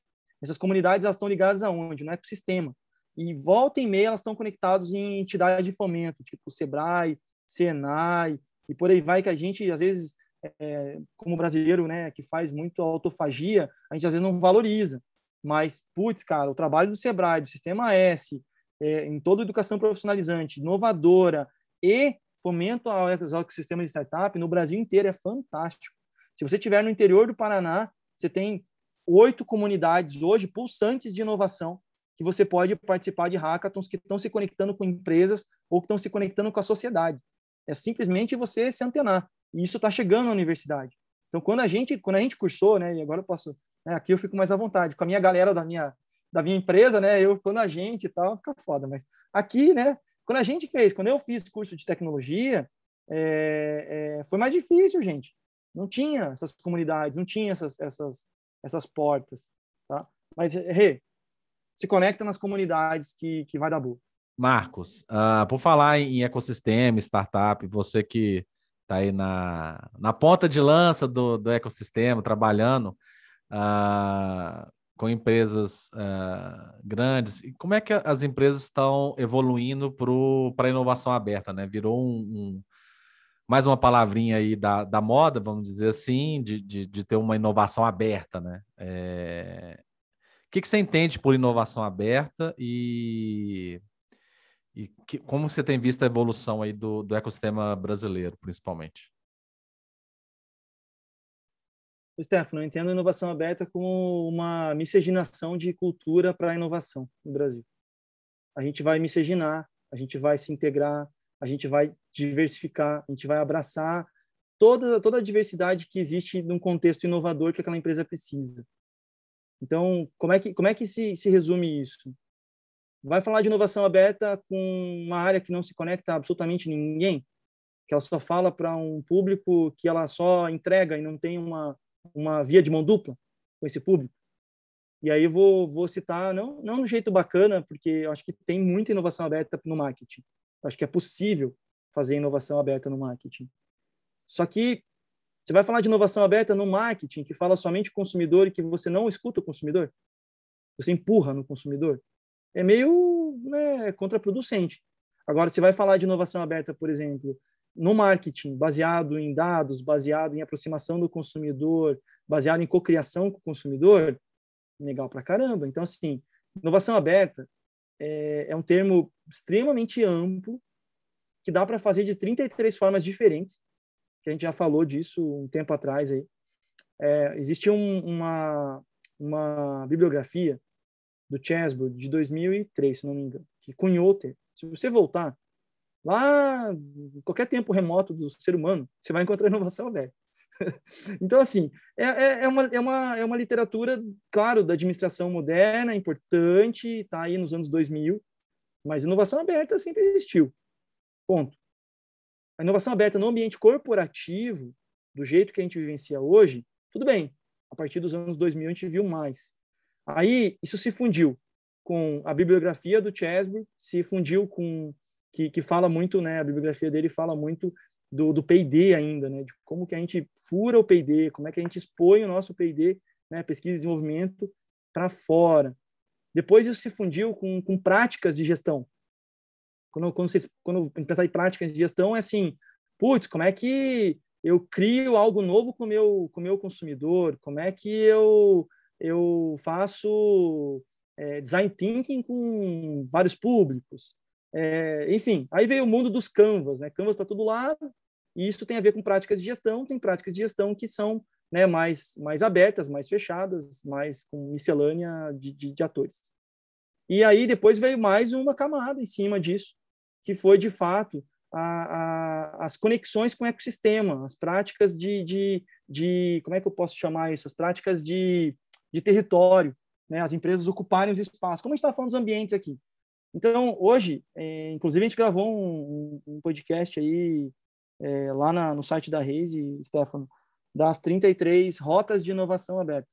Essas comunidades elas estão ligadas aonde? No ecossistema. E volta e meia elas estão conectadas em entidades de fomento, tipo Sebrae, Senai, e por aí vai que a gente, às vezes, é, como brasileiro, né, que faz muito autofagia, a gente às vezes não valoriza. Mas, putz, cara, o trabalho do Sebrae, do Sistema S, é, em toda educação profissionalizante, inovadora e fomento ao ecossistema de startup no Brasil inteiro é fantástico. Se você estiver no interior do Paraná, você tem oito comunidades hoje pulsantes de inovação que você pode participar de hackathons que estão se conectando com empresas ou que estão se conectando com a sociedade. É simplesmente você se antenar. E isso está chegando na universidade. Então, quando a gente, quando a gente cursou, né, e agora eu posso, né, aqui eu fico mais à vontade, com a minha galera da minha, da minha empresa, né, eu, quando a gente e tal, fica foda, mas aqui, né, quando a gente fez, quando eu fiz curso de tecnologia, é, é, foi mais difícil, gente. Não tinha essas comunidades, não tinha essas, essas, essas portas, tá? Mas, Rê, se conecta nas comunidades que, que vai dar boa. Marcos, uh, por falar em ecossistema, startup, você que está aí na, na ponta de lança do, do ecossistema, trabalhando uh, com empresas uh, grandes, e como é que as empresas estão evoluindo para a inovação aberta, né? Virou um, um, mais uma palavrinha aí da, da moda, vamos dizer assim, de, de, de ter uma inovação aberta, né? É... O que, que você entende por inovação aberta e e que, como você tem visto a evolução aí do, do ecossistema brasileiro, principalmente? Stefano, eu entendo a inovação aberta como uma miscigenação de cultura para a inovação no Brasil. A gente vai miscigenar, a gente vai se integrar, a gente vai diversificar, a gente vai abraçar toda, toda a diversidade que existe num contexto inovador que aquela empresa precisa. Então, como é que, como é que se, se resume isso? vai falar de inovação aberta com uma área que não se conecta a absolutamente ninguém, que ela só fala para um público que ela só entrega e não tem uma, uma via de mão dupla com esse público. E aí vou, vou citar, não, não do jeito bacana, porque eu acho que tem muita inovação aberta no marketing. Eu acho que é possível fazer inovação aberta no marketing. Só que você vai falar de inovação aberta no marketing, que fala somente o consumidor e que você não escuta o consumidor? Você empurra no consumidor? é meio né, contraproducente. Agora, você vai falar de inovação aberta, por exemplo, no marketing, baseado em dados, baseado em aproximação do consumidor, baseado em cocriação com o consumidor, legal pra caramba. Então, assim, inovação aberta é, é um termo extremamente amplo que dá para fazer de 33 formas diferentes, que a gente já falou disso um tempo atrás aí. É, existe um, uma, uma bibliografia do Chesbro, de 2003, se não me engano, que cunhou o termo. Se você voltar lá, qualquer tempo remoto do ser humano, você vai encontrar *laughs* inovação aberta. *laughs* então, assim, é, é, é, uma, é, uma, é uma literatura, claro, da administração moderna, importante, está aí nos anos 2000, mas inovação aberta sempre existiu. Ponto. A inovação aberta no ambiente corporativo, do jeito que a gente vivencia hoje, tudo bem. A partir dos anos 2000 a gente viu mais. Aí isso se fundiu com a bibliografia do Chesbro, se fundiu com que, que fala muito, né? A bibliografia dele fala muito do, do P&D ainda, né? De como que a gente fura o P&D, como é que a gente expõe o nosso P&D, né? Pesquisa e desenvolvimento para fora. Depois isso se fundiu com, com práticas de gestão. Quando, quando, vocês, quando pensar em práticas de gestão, é assim, putz, como é que eu crio algo novo com meu com meu consumidor? Como é que eu eu faço é, design thinking com vários públicos? É, enfim, aí veio o mundo dos canvas, né? Canvas para todo lado. E isso tem a ver com práticas de gestão. Tem práticas de gestão que são né, mais mais abertas, mais fechadas, mais com miscelânea de, de, de atores. E aí depois veio mais uma camada em cima disso, que foi de fato a, a, as conexões com o ecossistema, as práticas de, de, de, como é que eu posso chamar isso? As práticas de, de território, né? as empresas ocuparem os espaços, como a gente está falando dos ambientes aqui. Então, hoje, é, inclusive, a gente gravou um, um podcast aí é, lá na, no site da Reise, Stefano, das 33 rotas de inovação aberta.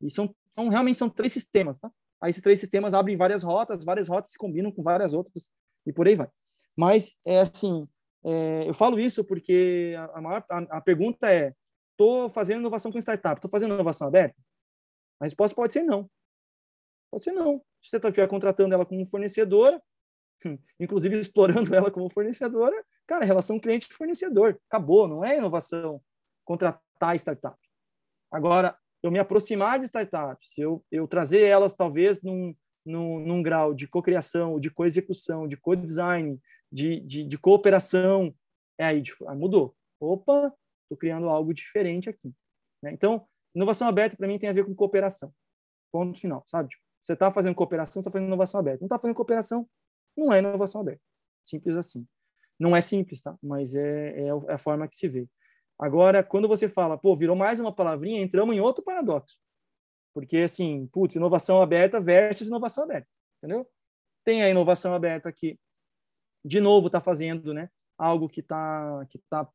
E são, são realmente são três sistemas, tá? Aí esses três sistemas abrem várias rotas, várias rotas se combinam com várias outras e por aí vai. Mas é assim, é, eu falo isso porque a, maior, a, a pergunta é: estou fazendo inovação com startup, estou fazendo inovação aberta? A resposta pode ser não. Pode ser não. Se você estiver contratando ela como fornecedora, inclusive explorando *laughs* ela como fornecedora, cara, relação cliente-fornecedor. Acabou, não é inovação contratar startup. Agora, eu me aproximar de startups, eu, eu trazer elas talvez num, num, num grau de cocriação, de co-execução, de co-design, de, de, de, cooperação, é aí, aí mudou. Opa, estou criando algo diferente aqui. Né? Então, inovação aberta para mim tem a ver com cooperação. Ponto final, sabe? Tipo, você está fazendo cooperação, está fazendo inovação aberta. Não está fazendo cooperação, não é inovação aberta. Simples assim. Não é simples, tá? Mas é, é, é a forma que se vê. Agora, quando você fala, pô, virou mais uma palavrinha, entramos em outro paradoxo. Porque, assim, putz, inovação aberta versus inovação aberta, entendeu? Tem a inovação aberta que, de novo, está fazendo né, algo que está que tá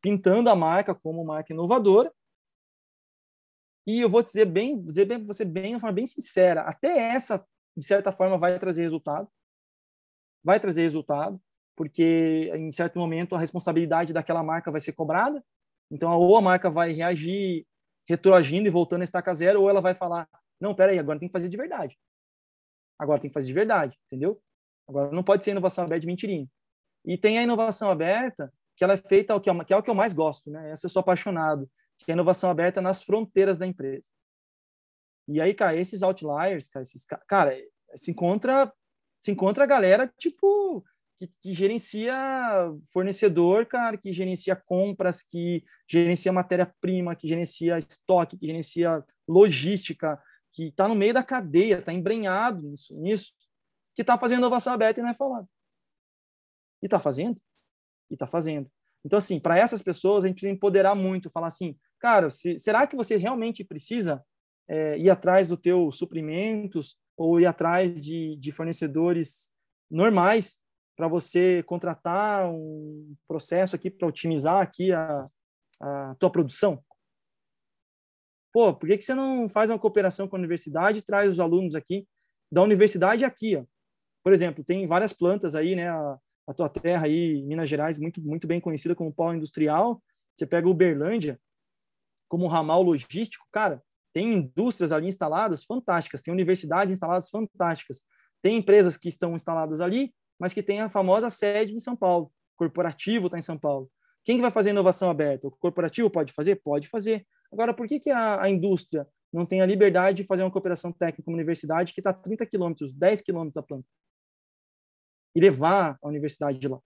pintando a marca como marca inovadora. E eu vou dizer bem, dizer bem você bem, uma forma bem sincera, até essa, de certa forma, vai trazer resultado. Vai trazer resultado porque em certo momento a responsabilidade daquela marca vai ser cobrada. Então, ou a marca vai reagir retroagindo e voltando a estaca zero, ou ela vai falar: não, peraí, agora tem que fazer de verdade. Agora tem que fazer de verdade, entendeu? Agora não pode ser inovação aberta de mentirinha. E tem a inovação aberta, que ela é feita, é, que é o que eu mais gosto, né? Essa eu sou apaixonado, que é a inovação aberta nas fronteiras da empresa. E aí, cara, esses outliers, cara, esses, cara, se encontra se encontra a galera tipo que, que, gerencia fornecedor, cara, que gerencia compras, que gerencia matéria-prima, que gerencia estoque, que gerencia logística, que está no meio da cadeia, está embrenhado nisso, nisso que está fazendo inovação aberta e não é falado. E está fazendo? E está fazendo. Então, assim, para essas pessoas, a gente precisa empoderar muito, falar assim, cara, se, será que você realmente precisa é, ir atrás dos teus suprimentos ou ir atrás de, de fornecedores normais para você contratar um processo aqui para otimizar aqui a, a tua produção? Pô, por que, que você não faz uma cooperação com a universidade e traz os alunos aqui da universidade aqui, ó? Por exemplo, tem várias plantas aí, né? A, a tua terra aí, Minas Gerais, muito, muito bem conhecida como polo industrial. Você pega Uberlândia como ramal logístico, cara, tem indústrias ali instaladas fantásticas, tem universidades instaladas fantásticas, tem empresas que estão instaladas ali mas que tem a famosa sede em São Paulo. Corporativo está em São Paulo. Quem que vai fazer inovação aberta? O corporativo pode fazer? Pode fazer. Agora, por que, que a, a indústria não tem a liberdade de fazer uma cooperação técnica com a universidade que está a 30 quilômetros, 10 quilômetros da planta? E levar a universidade de lá.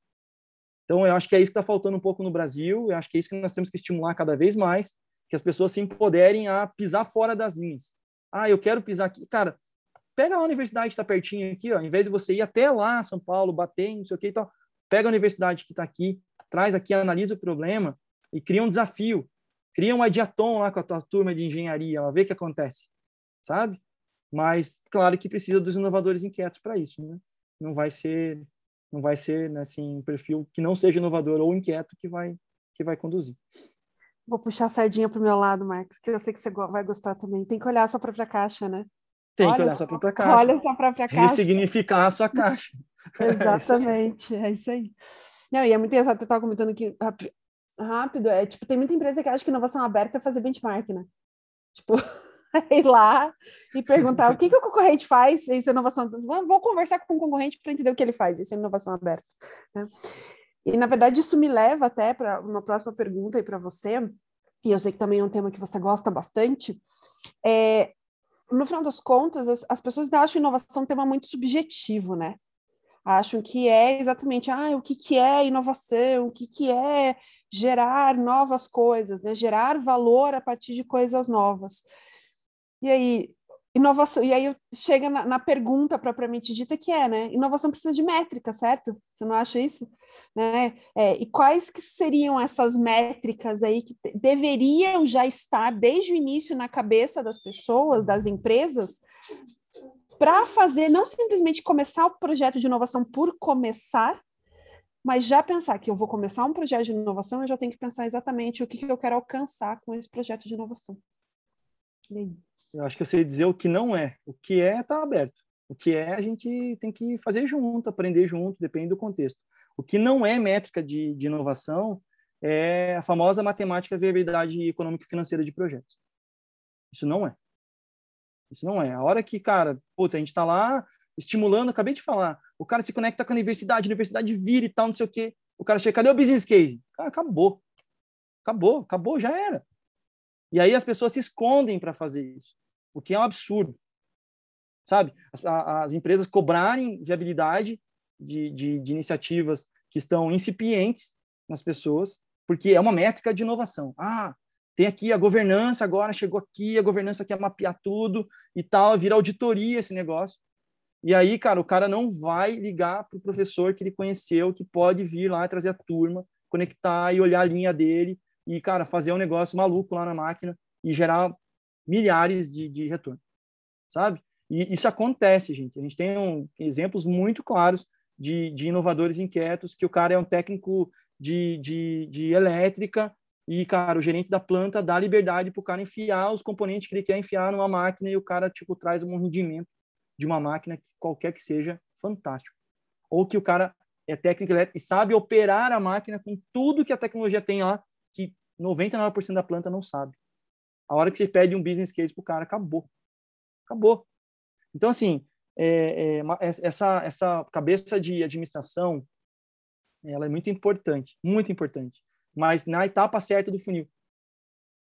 Então, eu acho que é isso que está faltando um pouco no Brasil, eu acho que é isso que nós temos que estimular cada vez mais, que as pessoas se empoderem a pisar fora das linhas. Ah, eu quero pisar aqui. Cara, pega a universidade que está pertinho aqui, ó, em vez de você ir até lá, São Paulo, bater, não sei o que e tal, pega a universidade que está aqui, traz aqui, analisa o problema e cria um desafio. Cria um adiatom lá com a tua turma de engenharia, ó, vê o que acontece, sabe? Mas, claro que precisa dos inovadores inquietos para isso, né? Não vai ser, não vai ser, né, assim, um perfil que não seja inovador ou inquieto que vai, que vai conduzir. Vou puxar a sardinha para o meu lado, Marcos, que eu sei que você vai gostar também. Tem que olhar a sua própria caixa, né? Tem olha que olhar sua própria caixa. Olha sua própria caixa. Ressignificar a sua caixa. *laughs* Exatamente, é isso aí. Não, e é muito engraçado, eu estava comentando aqui rápido, é tipo, tem muita empresa que acha que inovação aberta é fazer benchmark, né? Tipo, *laughs* ir lá e perguntar o que, que o concorrente faz, isso é inovação. Vou conversar com o concorrente para entender o que ele faz, isso é inovação aberta. Né? E, na verdade, isso me leva até para uma próxima pergunta aí para você, e eu sei que também é um tema que você gosta bastante. É, no final das contas, as, as pessoas acham inovação um tema muito subjetivo, né? Acham que é exatamente, ah, o que, que é inovação, o que, que é gerar novas coisas, né? Gerar valor a partir de coisas novas. E aí, inovação, e aí chega na, na pergunta propriamente dita que é, né? Inovação precisa de métrica, certo? Você não acha isso? Né? É, e quais que seriam essas métricas aí que deveriam já estar desde o início na cabeça das pessoas, das empresas, para fazer não simplesmente começar o projeto de inovação por começar, mas já pensar que eu vou começar um projeto de inovação, eu já tenho que pensar exatamente o que, que eu quero alcançar com esse projeto de inovação. E aí? Eu acho que eu sei dizer o que não é. O que é está aberto. O que é a gente tem que fazer junto, aprender junto, depende do contexto. O que não é métrica de, de inovação é a famosa matemática viabilidade econômica e financeira de projetos. Isso não é. Isso não é. A hora que, cara, putz, a gente está lá estimulando, acabei de falar, o cara se conecta com a universidade, a universidade vira e tal, não sei o quê. O cara chega, cadê o business case? Cara, acabou. Acabou, acabou, já era. E aí as pessoas se escondem para fazer isso o que é um absurdo. Sabe? As, as empresas cobrarem viabilidade de, de, de iniciativas que estão incipientes nas pessoas, porque é uma métrica de inovação. Ah, tem aqui a governança, agora chegou aqui, a governança quer mapear tudo e tal, vira auditoria esse negócio. E aí, cara, o cara não vai ligar para o professor que ele conheceu, que pode vir lá trazer a turma, conectar e olhar a linha dele e, cara, fazer um negócio maluco lá na máquina e gerar milhares de, de retorno, sabe? E isso acontece, gente. A gente tem um, exemplos muito claros de, de inovadores inquietos, que o cara é um técnico de, de, de elétrica e, cara, o gerente da planta dá liberdade para o cara enfiar os componentes que ele quer enfiar numa máquina e o cara, tipo, traz um rendimento de uma máquina, qualquer que seja, fantástico. Ou que o cara é técnico elétrico e sabe operar a máquina com tudo que a tecnologia tem lá, que 99% da planta não sabe. A hora que você pede um business case pro cara, acabou. Acabou. Então, assim, é, é, essa, essa cabeça de administração, ela é muito importante, muito importante. Mas na etapa certa do funil.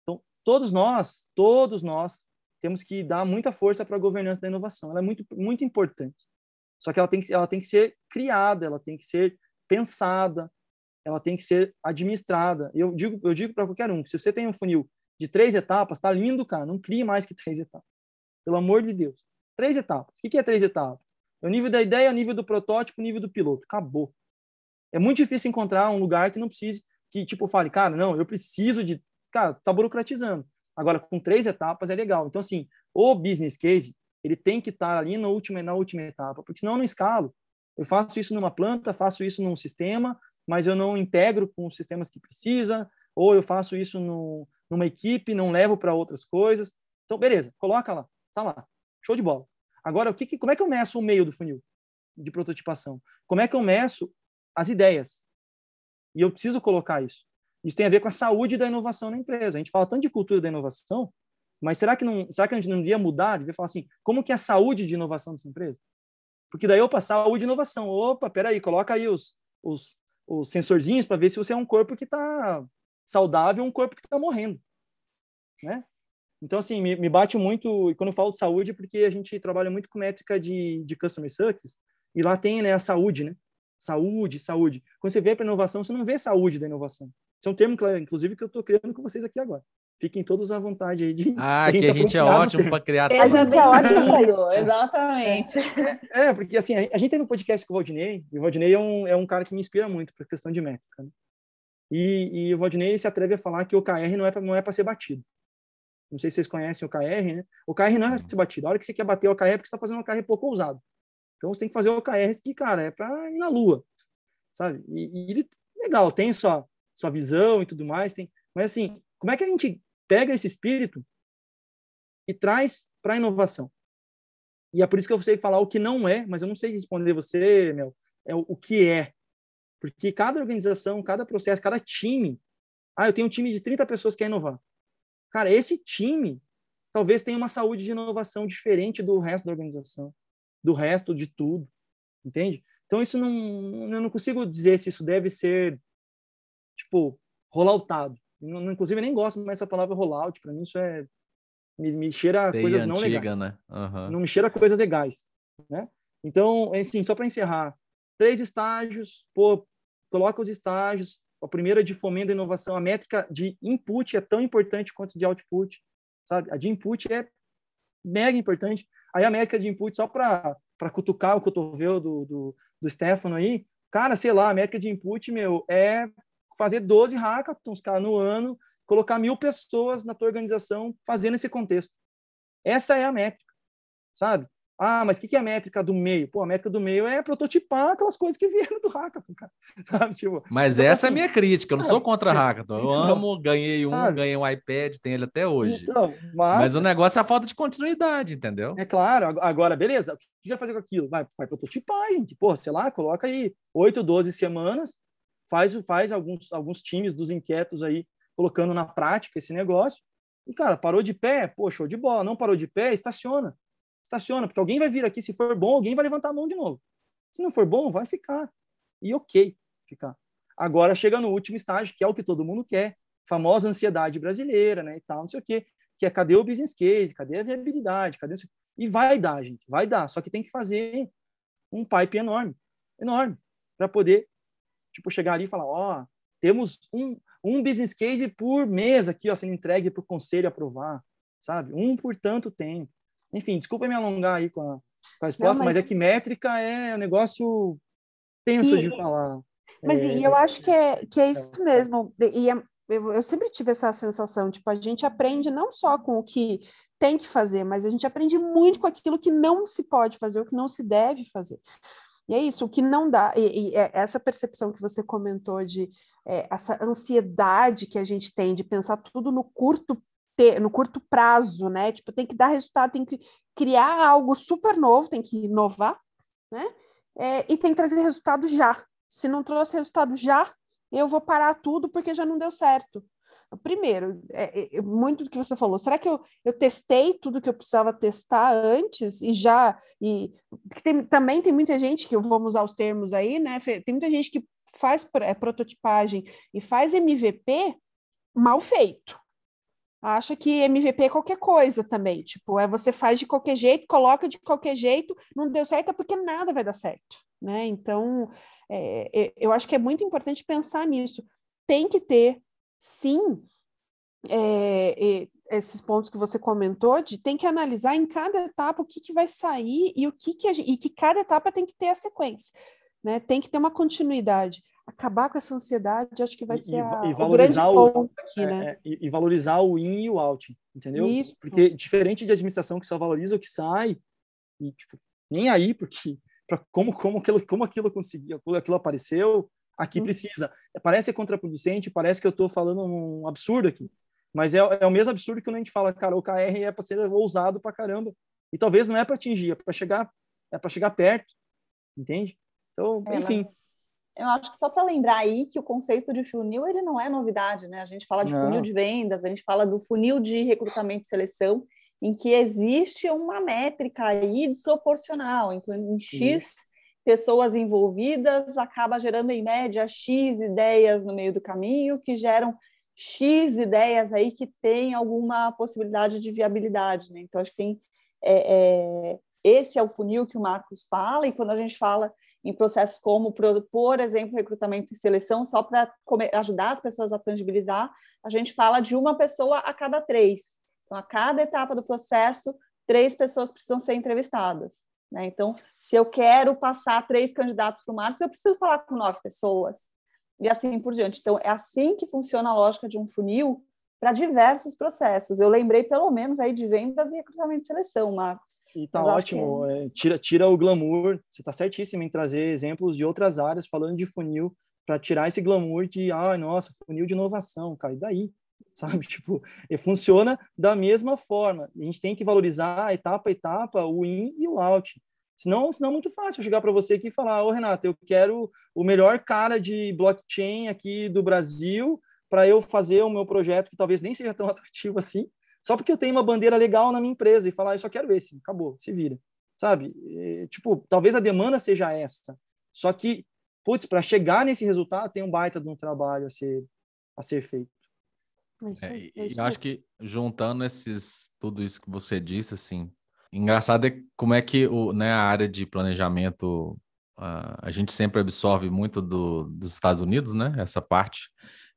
Então, todos nós, todos nós, temos que dar muita força para a governança da inovação. Ela é muito, muito importante. Só que ela tem que, ela tem que ser criada, ela tem que ser pensada, ela tem que ser administrada. Eu digo, eu digo para qualquer um que se você tem um funil de três etapas, tá lindo, cara. Não crie mais que três etapas. Pelo amor de Deus. Três etapas. O que é três etapas? É o nível da ideia, o nível do protótipo, o nível do piloto. Acabou. É muito difícil encontrar um lugar que não precise, que tipo fale, cara, não, eu preciso de. Cara, tá burocratizando. Agora, com três etapas é legal. Então, assim, o business case, ele tem que estar ali na última, na última etapa, porque senão eu não escalo. Eu faço isso numa planta, faço isso num sistema, mas eu não integro com os sistemas que precisa, ou eu faço isso no, numa equipe, não levo para outras coisas. Então, beleza, coloca lá, tá lá, show de bola. Agora, o que, como é que eu meço o meio do funil de prototipação? Como é que eu meço as ideias? E eu preciso colocar isso. Isso tem a ver com a saúde da inovação na empresa. A gente fala tanto de cultura da inovação, mas será que não, será que a gente não devia mudar? Devia falar assim, como que é a saúde de inovação dessa empresa? Porque daí, opa, saúde e inovação. Opa, peraí, coloca aí os, os, os sensorzinhos para ver se você é um corpo que está saudável um corpo que está morrendo, né? Então, assim, me, me, bate muito, e quando eu falo de saúde, porque a gente trabalha muito com métrica de, de Customer Success, e lá tem né, a saúde, né? Saúde, saúde. Quando você vê para inovação, você não vê saúde da inovação. Isso é um termo, inclusive, que eu estou criando com vocês aqui agora. Fiquem todos à vontade aí de. Ah, a que a gente é ótimo para criar. A gente é ótimo para isso, *laughs* exatamente. É, é, porque assim, a gente tem um podcast com o Valdinei, e o Valdinei é um, é um cara que me inspira muito para questão de métrica. Né? E, e o Valdinei se atreve a falar que o KR não é para não é para ser batido. Não sei se vocês conhecem o KR, né? O KR não é para ser batido. A hora que você quer bater o KR é porque você está fazendo um KR pouco ousado. Então você tem que fazer o KR que, cara, é para ir na lua, sabe? E, e ele, legal, tem sua, sua visão e tudo mais, tem, mas assim, como é que a gente pega esse espírito e traz para a inovação? E é por isso que eu sei falar o que não é, mas eu não sei responder você, meu, é o, o que é. Porque cada organização, cada processo, cada time. Ah, eu tenho um time de 30 pessoas que quer inovar. Cara, esse time talvez tenha uma saúde de inovação diferente do resto da organização, do resto de tudo. Entende? Então, isso não, eu não consigo dizer se isso deve ser, tipo, rolloutado. Não, inclusive, eu nem gosto mais dessa palavra rollout. Para mim, isso é. Me, me cheira Bem coisas antiga, não legais. Né? Uhum. Não me cheira coisas legais. Né? Então, assim, só para encerrar: três estágios, pô, coloca os estágios. A primeira de fomento da inovação, a métrica de input é tão importante quanto de output, sabe? A de input é mega importante. Aí a métrica de input, só para cutucar o cotovelo do, do, do Stefano aí, cara, sei lá, a métrica de input, meu, é fazer 12 hackathons, cara, no ano, colocar mil pessoas na tua organização fazendo esse contexto. Essa é a métrica, sabe? Ah, mas o que, que é a métrica do meio? Pô, a métrica do meio é prototipar aquelas coisas que vieram do hackathon, cara. *laughs* Tipo, mas então, essa assim, é a assim, minha crítica, eu não sou contra hackathon. Eu então, amo, ganhei um, sabe? ganhei um iPad, tenho ele até hoje. Então, mas... mas... o negócio é a falta de continuidade, entendeu? É claro, agora, beleza, o que você vai fazer com aquilo? Vai, vai prototipar, gente. Pô, sei lá, coloca aí 8, 12 semanas, faz, faz alguns, alguns times dos inquietos aí colocando na prática esse negócio. E, cara, parou de pé, pô, show de bola. Não parou de pé, estaciona estaciona, porque alguém vai vir aqui, se for bom, alguém vai levantar a mão de novo. Se não for bom, vai ficar. E ok, ficar. Agora chega no último estágio, que é o que todo mundo quer, famosa ansiedade brasileira, né, e tal, não sei o quê, que é cadê o business case, cadê a viabilidade, cadê E vai dar, gente, vai dar, só que tem que fazer um pipe enorme, enorme, para poder, tipo, chegar ali e falar, ó, oh, temos um, um business case por mês aqui, ó, sendo entregue para o conselho aprovar, sabe? Um por tanto tempo. Enfim, desculpa me alongar aí com a, com a resposta, Não, mas... mas... é que métrica é um negócio tenso e, de falar. Mas é... eu acho que é, que é isso mesmo. E é, eu, eu sempre tive essa sensação, tipo, a gente aprende não só com o que tem que fazer, mas a gente aprende muito com aquilo que não se pode fazer, o que não se deve fazer. E é isso, o que não dá, e, e é essa percepção que você comentou de é, essa ansiedade que a gente tem de pensar tudo no curto ter, no curto prazo, né? Tipo, tem que dar resultado, tem que criar algo super novo, tem que inovar, né? É, e tem que trazer resultado já. Se não trouxe resultado já, eu vou parar tudo porque já não deu certo. Primeiro, é, é, muito do que você falou, será que eu, eu testei tudo que eu precisava testar antes e já. E tem, também tem muita gente que vamos usar os termos aí, né? Tem muita gente que faz é, prototipagem e faz MVP mal feito acha que MVP é qualquer coisa também. Tipo, é você faz de qualquer jeito, coloca de qualquer jeito, não deu certo é porque nada vai dar certo, né? Então, é, eu acho que é muito importante pensar nisso. Tem que ter, sim, é, esses pontos que você comentou, de tem que analisar em cada etapa o que, que vai sair e o que, que a, e que cada etapa tem que ter a sequência, né? Tem que ter uma continuidade acabar com essa ansiedade, acho que vai ser a, e valorizar o, o aqui, é, né? É, e, e, valorizar o in e o out, entendeu? Isso. Porque diferente de administração que só valoriza o que sai, e tipo, nem aí, porque para como como aquilo como aquilo conseguiu, aquilo apareceu, aqui hum. precisa. Parece contraproducente, parece que eu estou falando um absurdo aqui, mas é, é o mesmo absurdo que quando a gente fala, cara, o KR é para ser ousado para caramba. E talvez não é para atingir, é para chegar é para chegar perto, entende? Então, é, enfim, mas eu acho que só para lembrar aí que o conceito de funil ele não é novidade, né? A gente fala de não. funil de vendas, a gente fala do funil de recrutamento e seleção, em que existe uma métrica aí proporcional, em, em X pessoas envolvidas acaba gerando em média X ideias no meio do caminho, que geram X ideias aí que tem alguma possibilidade de viabilidade, né? Então acho que tem é, é, esse é o funil que o Marcos fala, e quando a gente fala em processos como, por exemplo, recrutamento e seleção, só para ajudar as pessoas a tangibilizar, a gente fala de uma pessoa a cada três. Então, a cada etapa do processo, três pessoas precisam ser entrevistadas. Né? Então, se eu quero passar três candidatos para o Marcos, eu preciso falar com nove pessoas. E assim por diante. Então, é assim que funciona a lógica de um funil para diversos processos. Eu lembrei, pelo menos, aí de vendas e recrutamento e seleção, Marcos. E tá ótimo, é... tira, tira o glamour. Você está certíssimo em trazer exemplos de outras áreas falando de funil para tirar esse glamour de, ah, nossa, funil de inovação, cara, e daí? *laughs* Sabe? Tipo, e funciona da mesma forma. A gente tem que valorizar etapa a etapa, o in e o out. Senão, senão é muito fácil eu chegar para você aqui e falar, ô Renato, eu quero o melhor cara de blockchain aqui do Brasil para eu fazer o meu projeto, que talvez nem seja tão *laughs* atrativo assim, só porque eu tenho uma bandeira legal na minha empresa e falar, ah, eu só quero esse, acabou, se vira, sabe? E, tipo, talvez a demanda seja essa. Só que, putz, para chegar nesse resultado tem um baita de um trabalho a ser, a ser feito. É, é, é eu acho que juntando esses tudo isso que você disse, assim, engraçado é como é que o, né, a área de planejamento uh, a gente sempre absorve muito do, dos Estados Unidos, né? Essa parte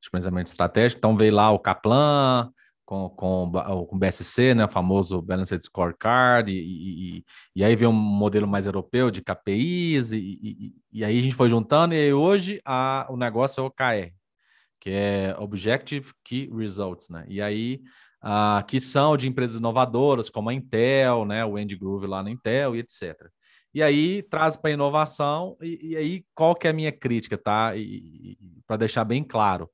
de planejamento estratégico. Então veio lá o Kaplan com, com, com BSC, né? O famoso Balanced Scorecard, e, e, e aí veio um modelo mais europeu de KPIs, e, e, e aí a gente foi juntando, e hoje a, o negócio é o OKR, que é Objective Key Results, né? E aí, uh, que são de empresas inovadoras, como a Intel, né? O Andy Groove lá na Intel e etc. E aí traz para inovação, e, e, aí qual que é a minha crítica, tá? Para deixar bem claro.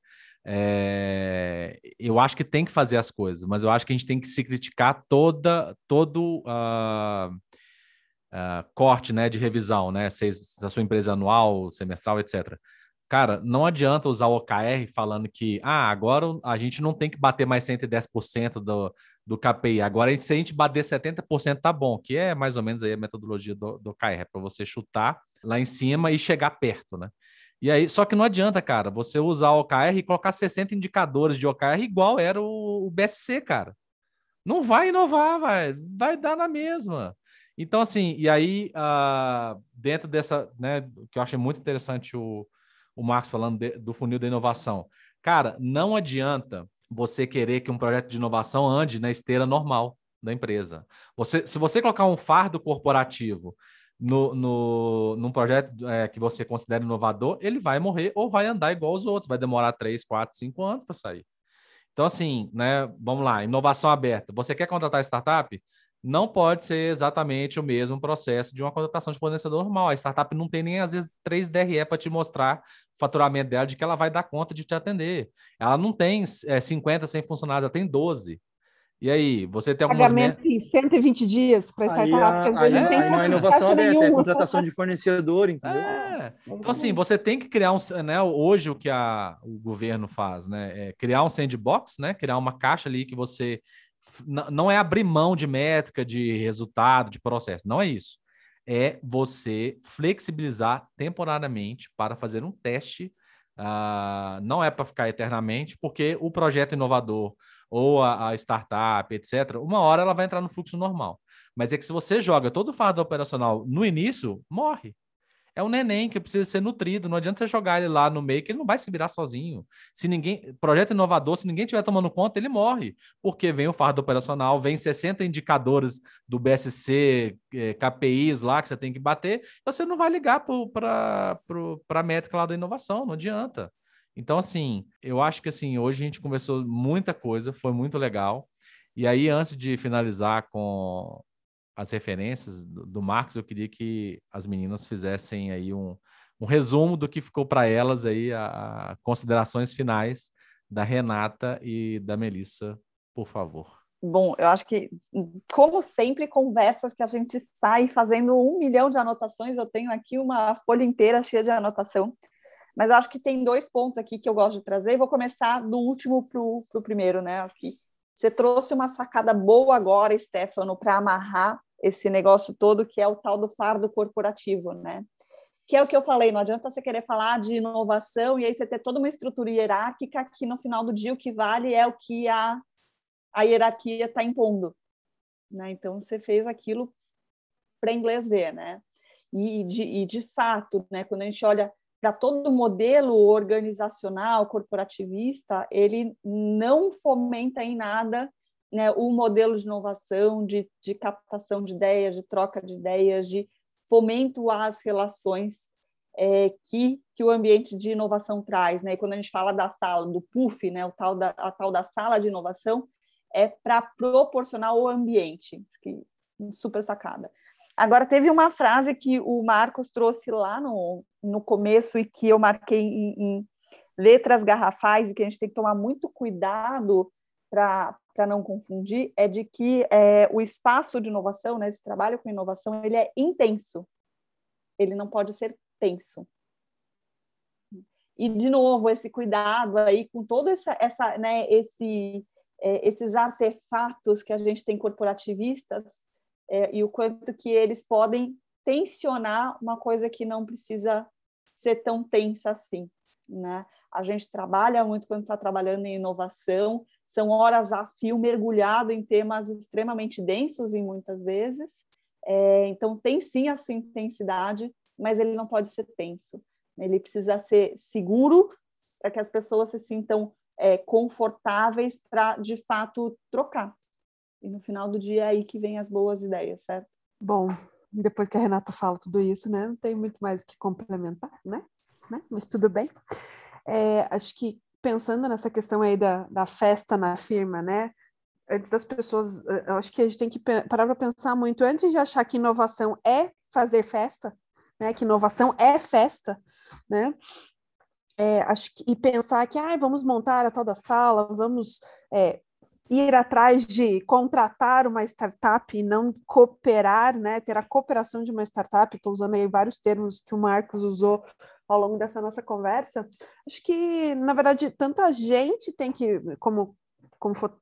É, eu acho que tem que fazer as coisas, mas eu acho que a gente tem que se criticar toda, todo uh, uh, corte né, de revisão, né? Se, a sua empresa anual, semestral, etc. Cara, não adianta usar o OKR falando que ah, agora a gente não tem que bater mais 110% do, do KPI. Agora, se a gente bater 70%, tá bom, que é mais ou menos aí a metodologia do, do OKR, é para você chutar lá em cima e chegar perto, né? E aí, só que não adianta, cara, você usar o OKR e colocar 60 indicadores de OKR igual era o, o BSC, cara. Não vai inovar, vai, vai dar na mesma. Então, assim, e aí, uh, dentro dessa, né, que eu achei muito interessante o, o Marcos falando de, do funil da inovação. Cara, não adianta você querer que um projeto de inovação ande na esteira normal da empresa. Você, se você colocar um fardo corporativo no, no, num projeto é, que você considera inovador, ele vai morrer ou vai andar igual os outros, vai demorar 3, 4, 5 anos para sair. Então, assim, né, vamos lá, inovação aberta. Você quer contratar startup? não pode ser exatamente o mesmo processo de uma contratação de fornecedor normal. A startup não tem nem, às vezes, 3 DRE para te mostrar o faturamento dela, de que ela vai dar conta de te atender. Ela não tem é, 50, 100 funcionários, ela tem 12. E aí, você tem algumas... Pagamento em 120 dias para startup, porque vezes não tem é, inovação aberta, é contratação de fornecedor, entendeu? É. Então, assim, você tem que criar um... Né, hoje, o que a, o governo faz, né? É criar um sandbox, né? Criar uma caixa ali que você não é abrir mão de métrica, de resultado, de processo, não é isso. É você flexibilizar temporariamente para fazer um teste. Uh, não é para ficar eternamente, porque o projeto inovador ou a, a, startup, etc., uma hora ela vai entrar no fluxo normal. Mas é que se você joga todo o fardo operacional no início, morre é um neném que precisa ser nutrido. Não adianta você jogar ele lá no meio, que ele não vai se virar sozinho. Se ninguém. Projeto inovador, se ninguém estiver tomando conta, ele morre. Porque vem o fardo operacional, vem 60 indicadores do BSC, eh, KPIs lá que você tem que bater, você não vai ligar para a métrica lá da inovação, não adianta. Então, assim, eu acho que assim, hoje a gente conversou muita coisa, foi muito legal. E aí, antes de finalizar com as referências do, do Marcos, eu queria que as meninas fizessem aí um, um resumo do que ficou para elas aí, a, a, considerações finais da Renata e da Melissa, por favor. Bom, eu acho que, como sempre, conversas que a gente sai fazendo um milhão de anotações, eu tenho aqui uma folha inteira cheia de anotação, mas acho que tem dois pontos aqui que eu gosto de trazer, vou começar do último para o primeiro, né? Acho que você trouxe uma sacada boa agora, Stefano, para amarrar esse negócio todo que é o tal do fardo corporativo, né? Que é o que eu falei, não adianta você querer falar de inovação e aí você ter toda uma estrutura hierárquica que no final do dia o que vale é o que a, a hierarquia está impondo. Né? Então você fez aquilo para inglês ver, né? E de, e de fato, né, quando a gente olha para todo modelo organizacional corporativista, ele não fomenta em nada né, o modelo de inovação, de, de captação de ideias, de troca de ideias, de fomento às relações é, que, que o ambiente de inovação traz. Né? E quando a gente fala da sala, do PUF, né, o tal da, a tal da sala de inovação, é para proporcionar o ambiente. Super sacada. Agora, teve uma frase que o Marcos trouxe lá no, no começo e que eu marquei em, em letras garrafais e que a gente tem que tomar muito cuidado para não confundir, é de que é, o espaço de inovação, né, esse trabalho com inovação, ele é intenso, ele não pode ser tenso. E, de novo, esse cuidado aí com todo essa, essa, né, esse, é, esses artefatos que a gente tem corporativistas é, e o quanto que eles podem tensionar uma coisa que não precisa ser tão tensa assim, né? A gente trabalha muito quando está trabalhando em inovação, são horas a fio mergulhado em temas extremamente densos em muitas vezes. É, então tem sim a sua intensidade, mas ele não pode ser tenso. Ele precisa ser seguro para que as pessoas se sintam é, confortáveis para de fato trocar. E no final do dia é aí que vem as boas ideias, certo? Bom, depois que a Renata fala tudo isso, né? Não tem muito mais o que complementar, né? né? Mas tudo bem. É, acho que pensando nessa questão aí da, da festa na firma, né? Antes das pessoas, eh, eu acho que a gente tem que parar para pensar muito antes de achar que inovação é fazer festa, né? Que inovação é festa, né? É, acho que, e pensar que ah, vamos montar a tal da sala, vamos é, ir atrás de contratar uma startup e não cooperar, né, ter a cooperação de uma startup, estou usando aí vários termos que o Marcos usou ao longo dessa nossa conversa, acho que, na verdade, tanta gente tem que, como, como for,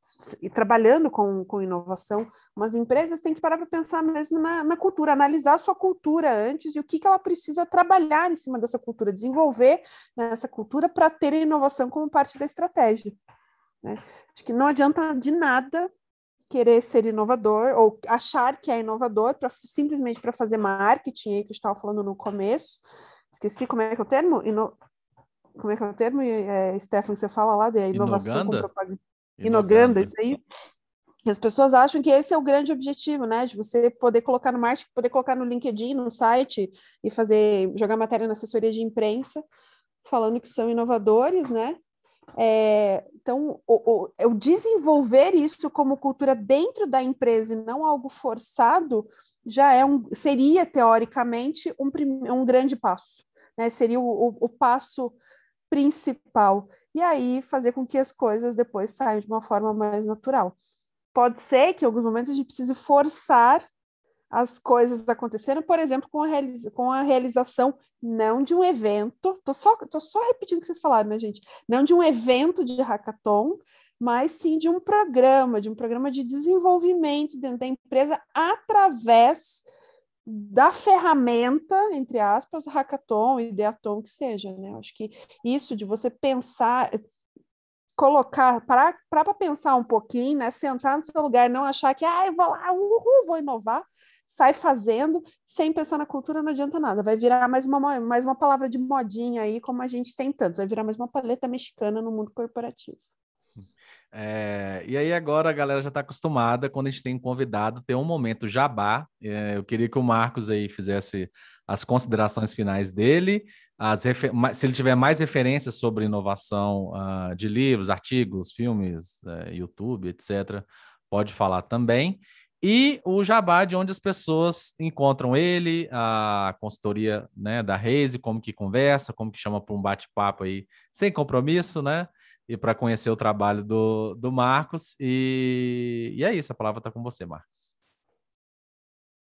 trabalhando com, com inovação, umas empresas têm que parar para pensar mesmo na, na, cultura, analisar a sua cultura antes e o que, que ela precisa trabalhar em cima dessa cultura, desenvolver essa cultura para ter inovação como parte da estratégia. Né? Acho que não adianta de nada querer ser inovador ou achar que é inovador pra, simplesmente para fazer marketing, aí que eu estava falando no começo. Esqueci como é que é o termo? Ino... Como é que é o termo, é, Stefan, que você fala lá de inovação Inoganda? com propaganda? Inoganda, isso aí. As pessoas acham que esse é o grande objetivo, né? De você poder colocar no marketing, poder colocar no LinkedIn, no site e fazer, jogar matéria na assessoria de imprensa, falando que são inovadores, né? É, então, o, o, o, desenvolver isso como cultura dentro da empresa e não algo forçado já é um, seria teoricamente um, um grande passo, né? Seria o, o, passo principal. E aí fazer com que as coisas depois saiam de uma forma mais natural. Pode ser que em alguns momentos a gente precise forçar as coisas aconteceram, por exemplo, com a, realiza com a realização não de um evento, tô só, tô só repetindo o que vocês falaram, né, gente? Não de um evento de hackathon, mas sim de um programa, de um programa de desenvolvimento dentro da empresa através da ferramenta, entre aspas, hackathon, ideathon, que seja, né? Acho que isso de você pensar, colocar, para pensar um pouquinho, né? Sentar no seu lugar, não achar que, ah, eu vou lá, uhul, vou inovar, sai fazendo, sem pensar na cultura, não adianta nada. Vai virar mais uma, mais uma palavra de modinha aí, como a gente tem tantos. Vai virar mais uma paleta mexicana no mundo corporativo. É, e aí agora a galera já está acostumada, quando a gente tem um convidado, ter um momento jabá. É, eu queria que o Marcos aí fizesse as considerações finais dele, as se ele tiver mais referências sobre inovação uh, de livros, artigos, filmes, uh, YouTube, etc., pode falar também e o Jabá, de onde as pessoas encontram ele, a consultoria né, da Reise, como que conversa, como que chama para um bate-papo aí, sem compromisso, né? E para conhecer o trabalho do, do Marcos. E, e é isso, a palavra está com você, Marcos.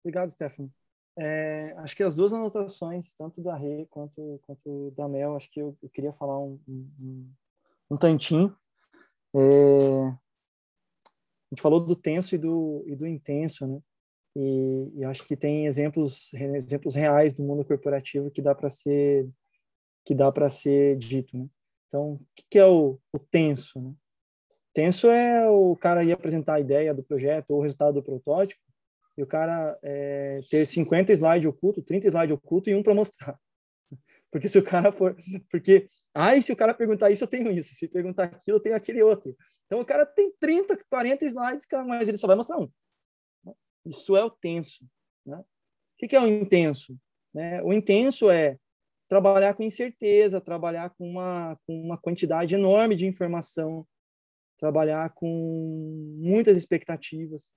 Obrigado, Stefano. É, acho que as duas anotações, tanto da Rê quanto, quanto da Mel, acho que eu, eu queria falar um, um, um tantinho. É, a gente falou do tenso e do, e do intenso, né? E, e acho que tem exemplos exemplos reais do mundo corporativo que dá para ser que dá para ser dito, né? Então, o que, que é o, o tenso? Né? Tenso é o cara ir apresentar a ideia do projeto ou o resultado do protótipo e o cara é, ter 50 slides ocultos, 30 slides ocultos e um para mostrar. *laughs* Porque se o cara for. Porque, ai, se o cara perguntar isso, eu tenho isso. Se perguntar aquilo, eu tenho aquele outro. Então o cara tem 30, 40 slides, mas ele só vai mostrar um. Isso é o tenso. Né? O que é o intenso? Né? O intenso é trabalhar com incerteza, trabalhar com uma, com uma quantidade enorme de informação, trabalhar com muitas expectativas.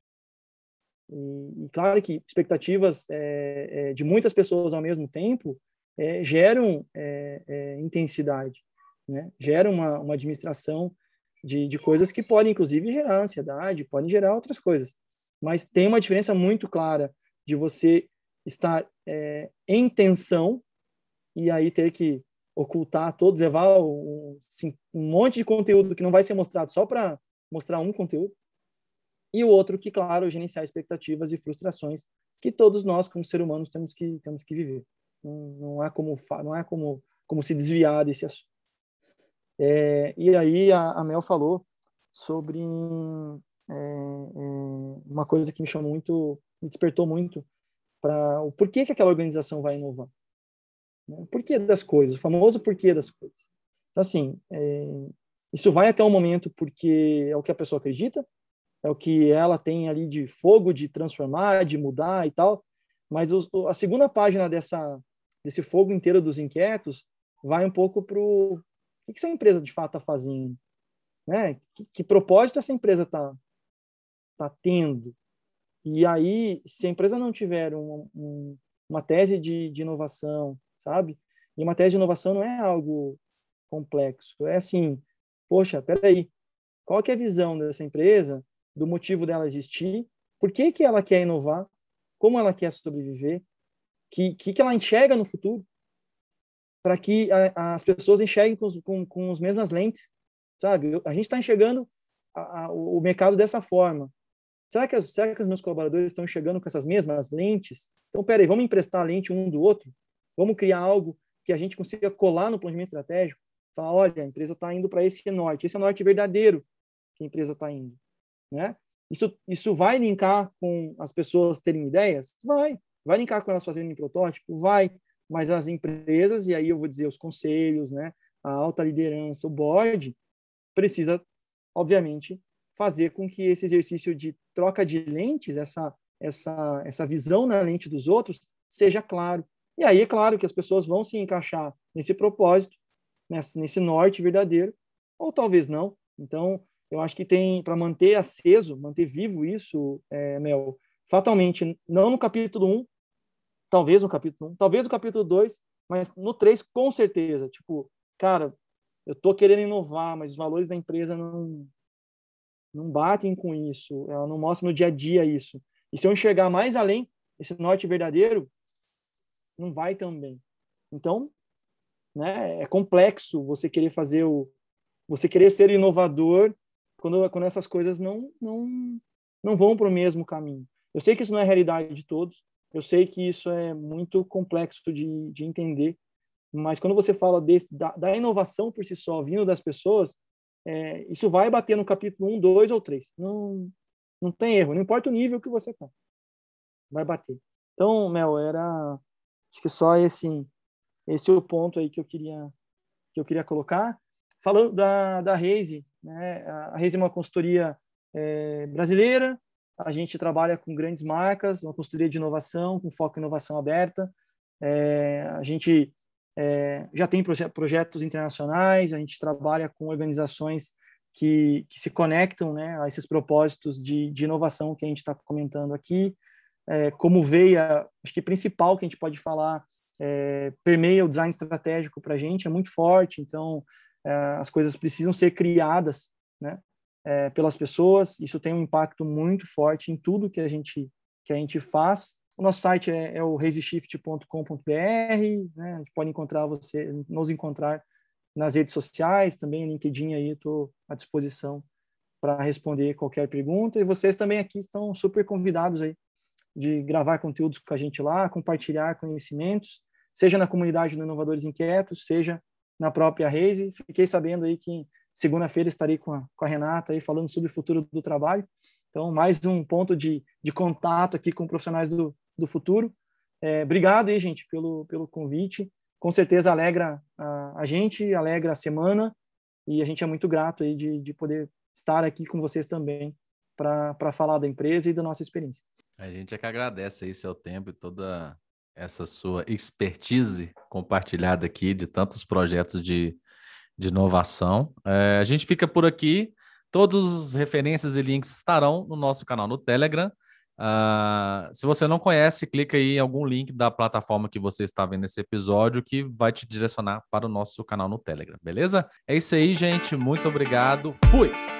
E, e claro que expectativas é, é, de muitas pessoas ao mesmo tempo é, geram é, é, intensidade, né? geram uma, uma administração de, de coisas que podem, inclusive, gerar ansiedade, podem gerar outras coisas. Mas tem uma diferença muito clara de você estar é, em tensão e aí ter que ocultar todos, levar um, assim, um monte de conteúdo que não vai ser mostrado só para mostrar um conteúdo. E o outro que, claro, gerenciar expectativas e frustrações que todos nós, como seres humanos, temos que, temos que viver. Não, há como, não há como, como se desviar desse assunto. É, e aí a, a, Mel falou sobre é, é, uma coisa que me chamou muito, me despertou muito para o porquê que aquela organização vai inovar. Né? Porquê das coisas, o famoso porquê das coisas. Então, assim, é, isso vai até um momento porque é o que a pessoa acredita, é o que ela tem ali de fogo de transformar, de mudar e tal. Mas o, a segunda página dessa desse fogo inteiro dos inquietos vai um pouco para o que, essa empresa de fato está fazendo, né? Que, que, propósito essa empresa está tá tendo? E aí, se a empresa não tiver um, um, uma tese de, de inovação, sabe? E uma tese de inovação não é algo complexo, é assim, poxa, peraí, qual que é a visão dessa empresa do motivo dela existir, por que, que ela quer inovar, como ela quer sobreviver, que, que, que ela enxerga no futuro, para que a, as pessoas enxerguem com, com, com as mesmas lentes, sabe? A gente está enxergando a, a, o mercado dessa forma. Será que, será que os meus colaboradores estão enxergando com essas mesmas lentes? Então, peraí, vamos emprestar a lente um do outro? Vamos criar algo que a gente consiga colar no planejamento estratégico? Falar, olha, a empresa está indo para esse norte, esse é o norte verdadeiro que a empresa está indo né? Isso, isso vai linkar com as pessoas terem ideias? Vai. Vai linkar com elas fazendo protótipo? Vai. Mas as empresas, e aí eu vou dizer os conselhos, né? A alta liderança, o board, precisa, obviamente, fazer com que esse exercício de troca de lentes, essa, essa, essa visão na lente dos outros, seja claro. E aí é claro que as pessoas vão se encaixar nesse propósito, nesse, nesse norte verdadeiro, ou talvez não. Então, eu acho que tem, para manter aceso, manter vivo isso, é, Mel, fatalmente, não no capítulo 1, talvez no capítulo 1, talvez no capítulo 2, mas no 3, com certeza. Tipo, cara, eu tô querendo inovar, mas os valores da empresa não, não batem com isso, ela não mostra no dia a dia isso. E se eu enxergar mais além, esse norte verdadeiro, não vai também. Então, né, é complexo você querer fazer o você querer ser inovador quando, quando essas coisas não, não, não vão para o mesmo caminho. Eu sei que isso não é a realidade de todos, eu sei que isso é muito complexo de, de entender, mas quando você fala desse, da, da inovação por si só, vindo das pessoas, é, isso vai bater no capítulo 1, 2 ou 3. Não, não tem erro, não importa o nível que você está. Vai bater. Então, Mel, era acho que só esse esse é o ponto aí que eu queria que eu queria colocar. Falando da da Raise, né? A Reis é uma consultoria é, brasileira, a gente trabalha com grandes marcas, uma consultoria de inovação, com foco em inovação aberta. É, a gente é, já tem proje projetos internacionais, a gente trabalha com organizações que, que se conectam né, a esses propósitos de, de inovação que a gente está comentando aqui. É, como veia, acho que principal que a gente pode falar, é, permeia o design estratégico para a gente, é muito forte, então é, as coisas precisam ser criadas né, é, pelas pessoas. Isso tem um impacto muito forte em tudo que a gente que a gente faz. O nosso site é, é o resishift.com.br. Né, a gente pode encontrar você, nos encontrar nas redes sociais, também LinkedIn aí estou à disposição para responder qualquer pergunta. E vocês também aqui estão super convidados aí de gravar conteúdos com a gente lá, compartilhar conhecimentos, seja na comunidade do Inovadores Inquietos, seja na própria Reise. Fiquei sabendo aí que segunda-feira estarei com a, com a Renata aí falando sobre o futuro do trabalho. Então, mais um ponto de, de contato aqui com profissionais do, do futuro. É, obrigado aí, gente, pelo, pelo convite. Com certeza alegra a, a gente, alegra a semana e a gente é muito grato aí de, de poder estar aqui com vocês também para falar da empresa e da nossa experiência. A gente é que agradece aí seu tempo e toda essa sua expertise compartilhada aqui de tantos projetos de, de inovação. É, a gente fica por aqui. Todas as referências e links estarão no nosso canal no Telegram. Uh, se você não conhece, clica aí em algum link da plataforma que você está vendo esse episódio que vai te direcionar para o nosso canal no Telegram, beleza? É isso aí, gente. Muito obrigado. Fui!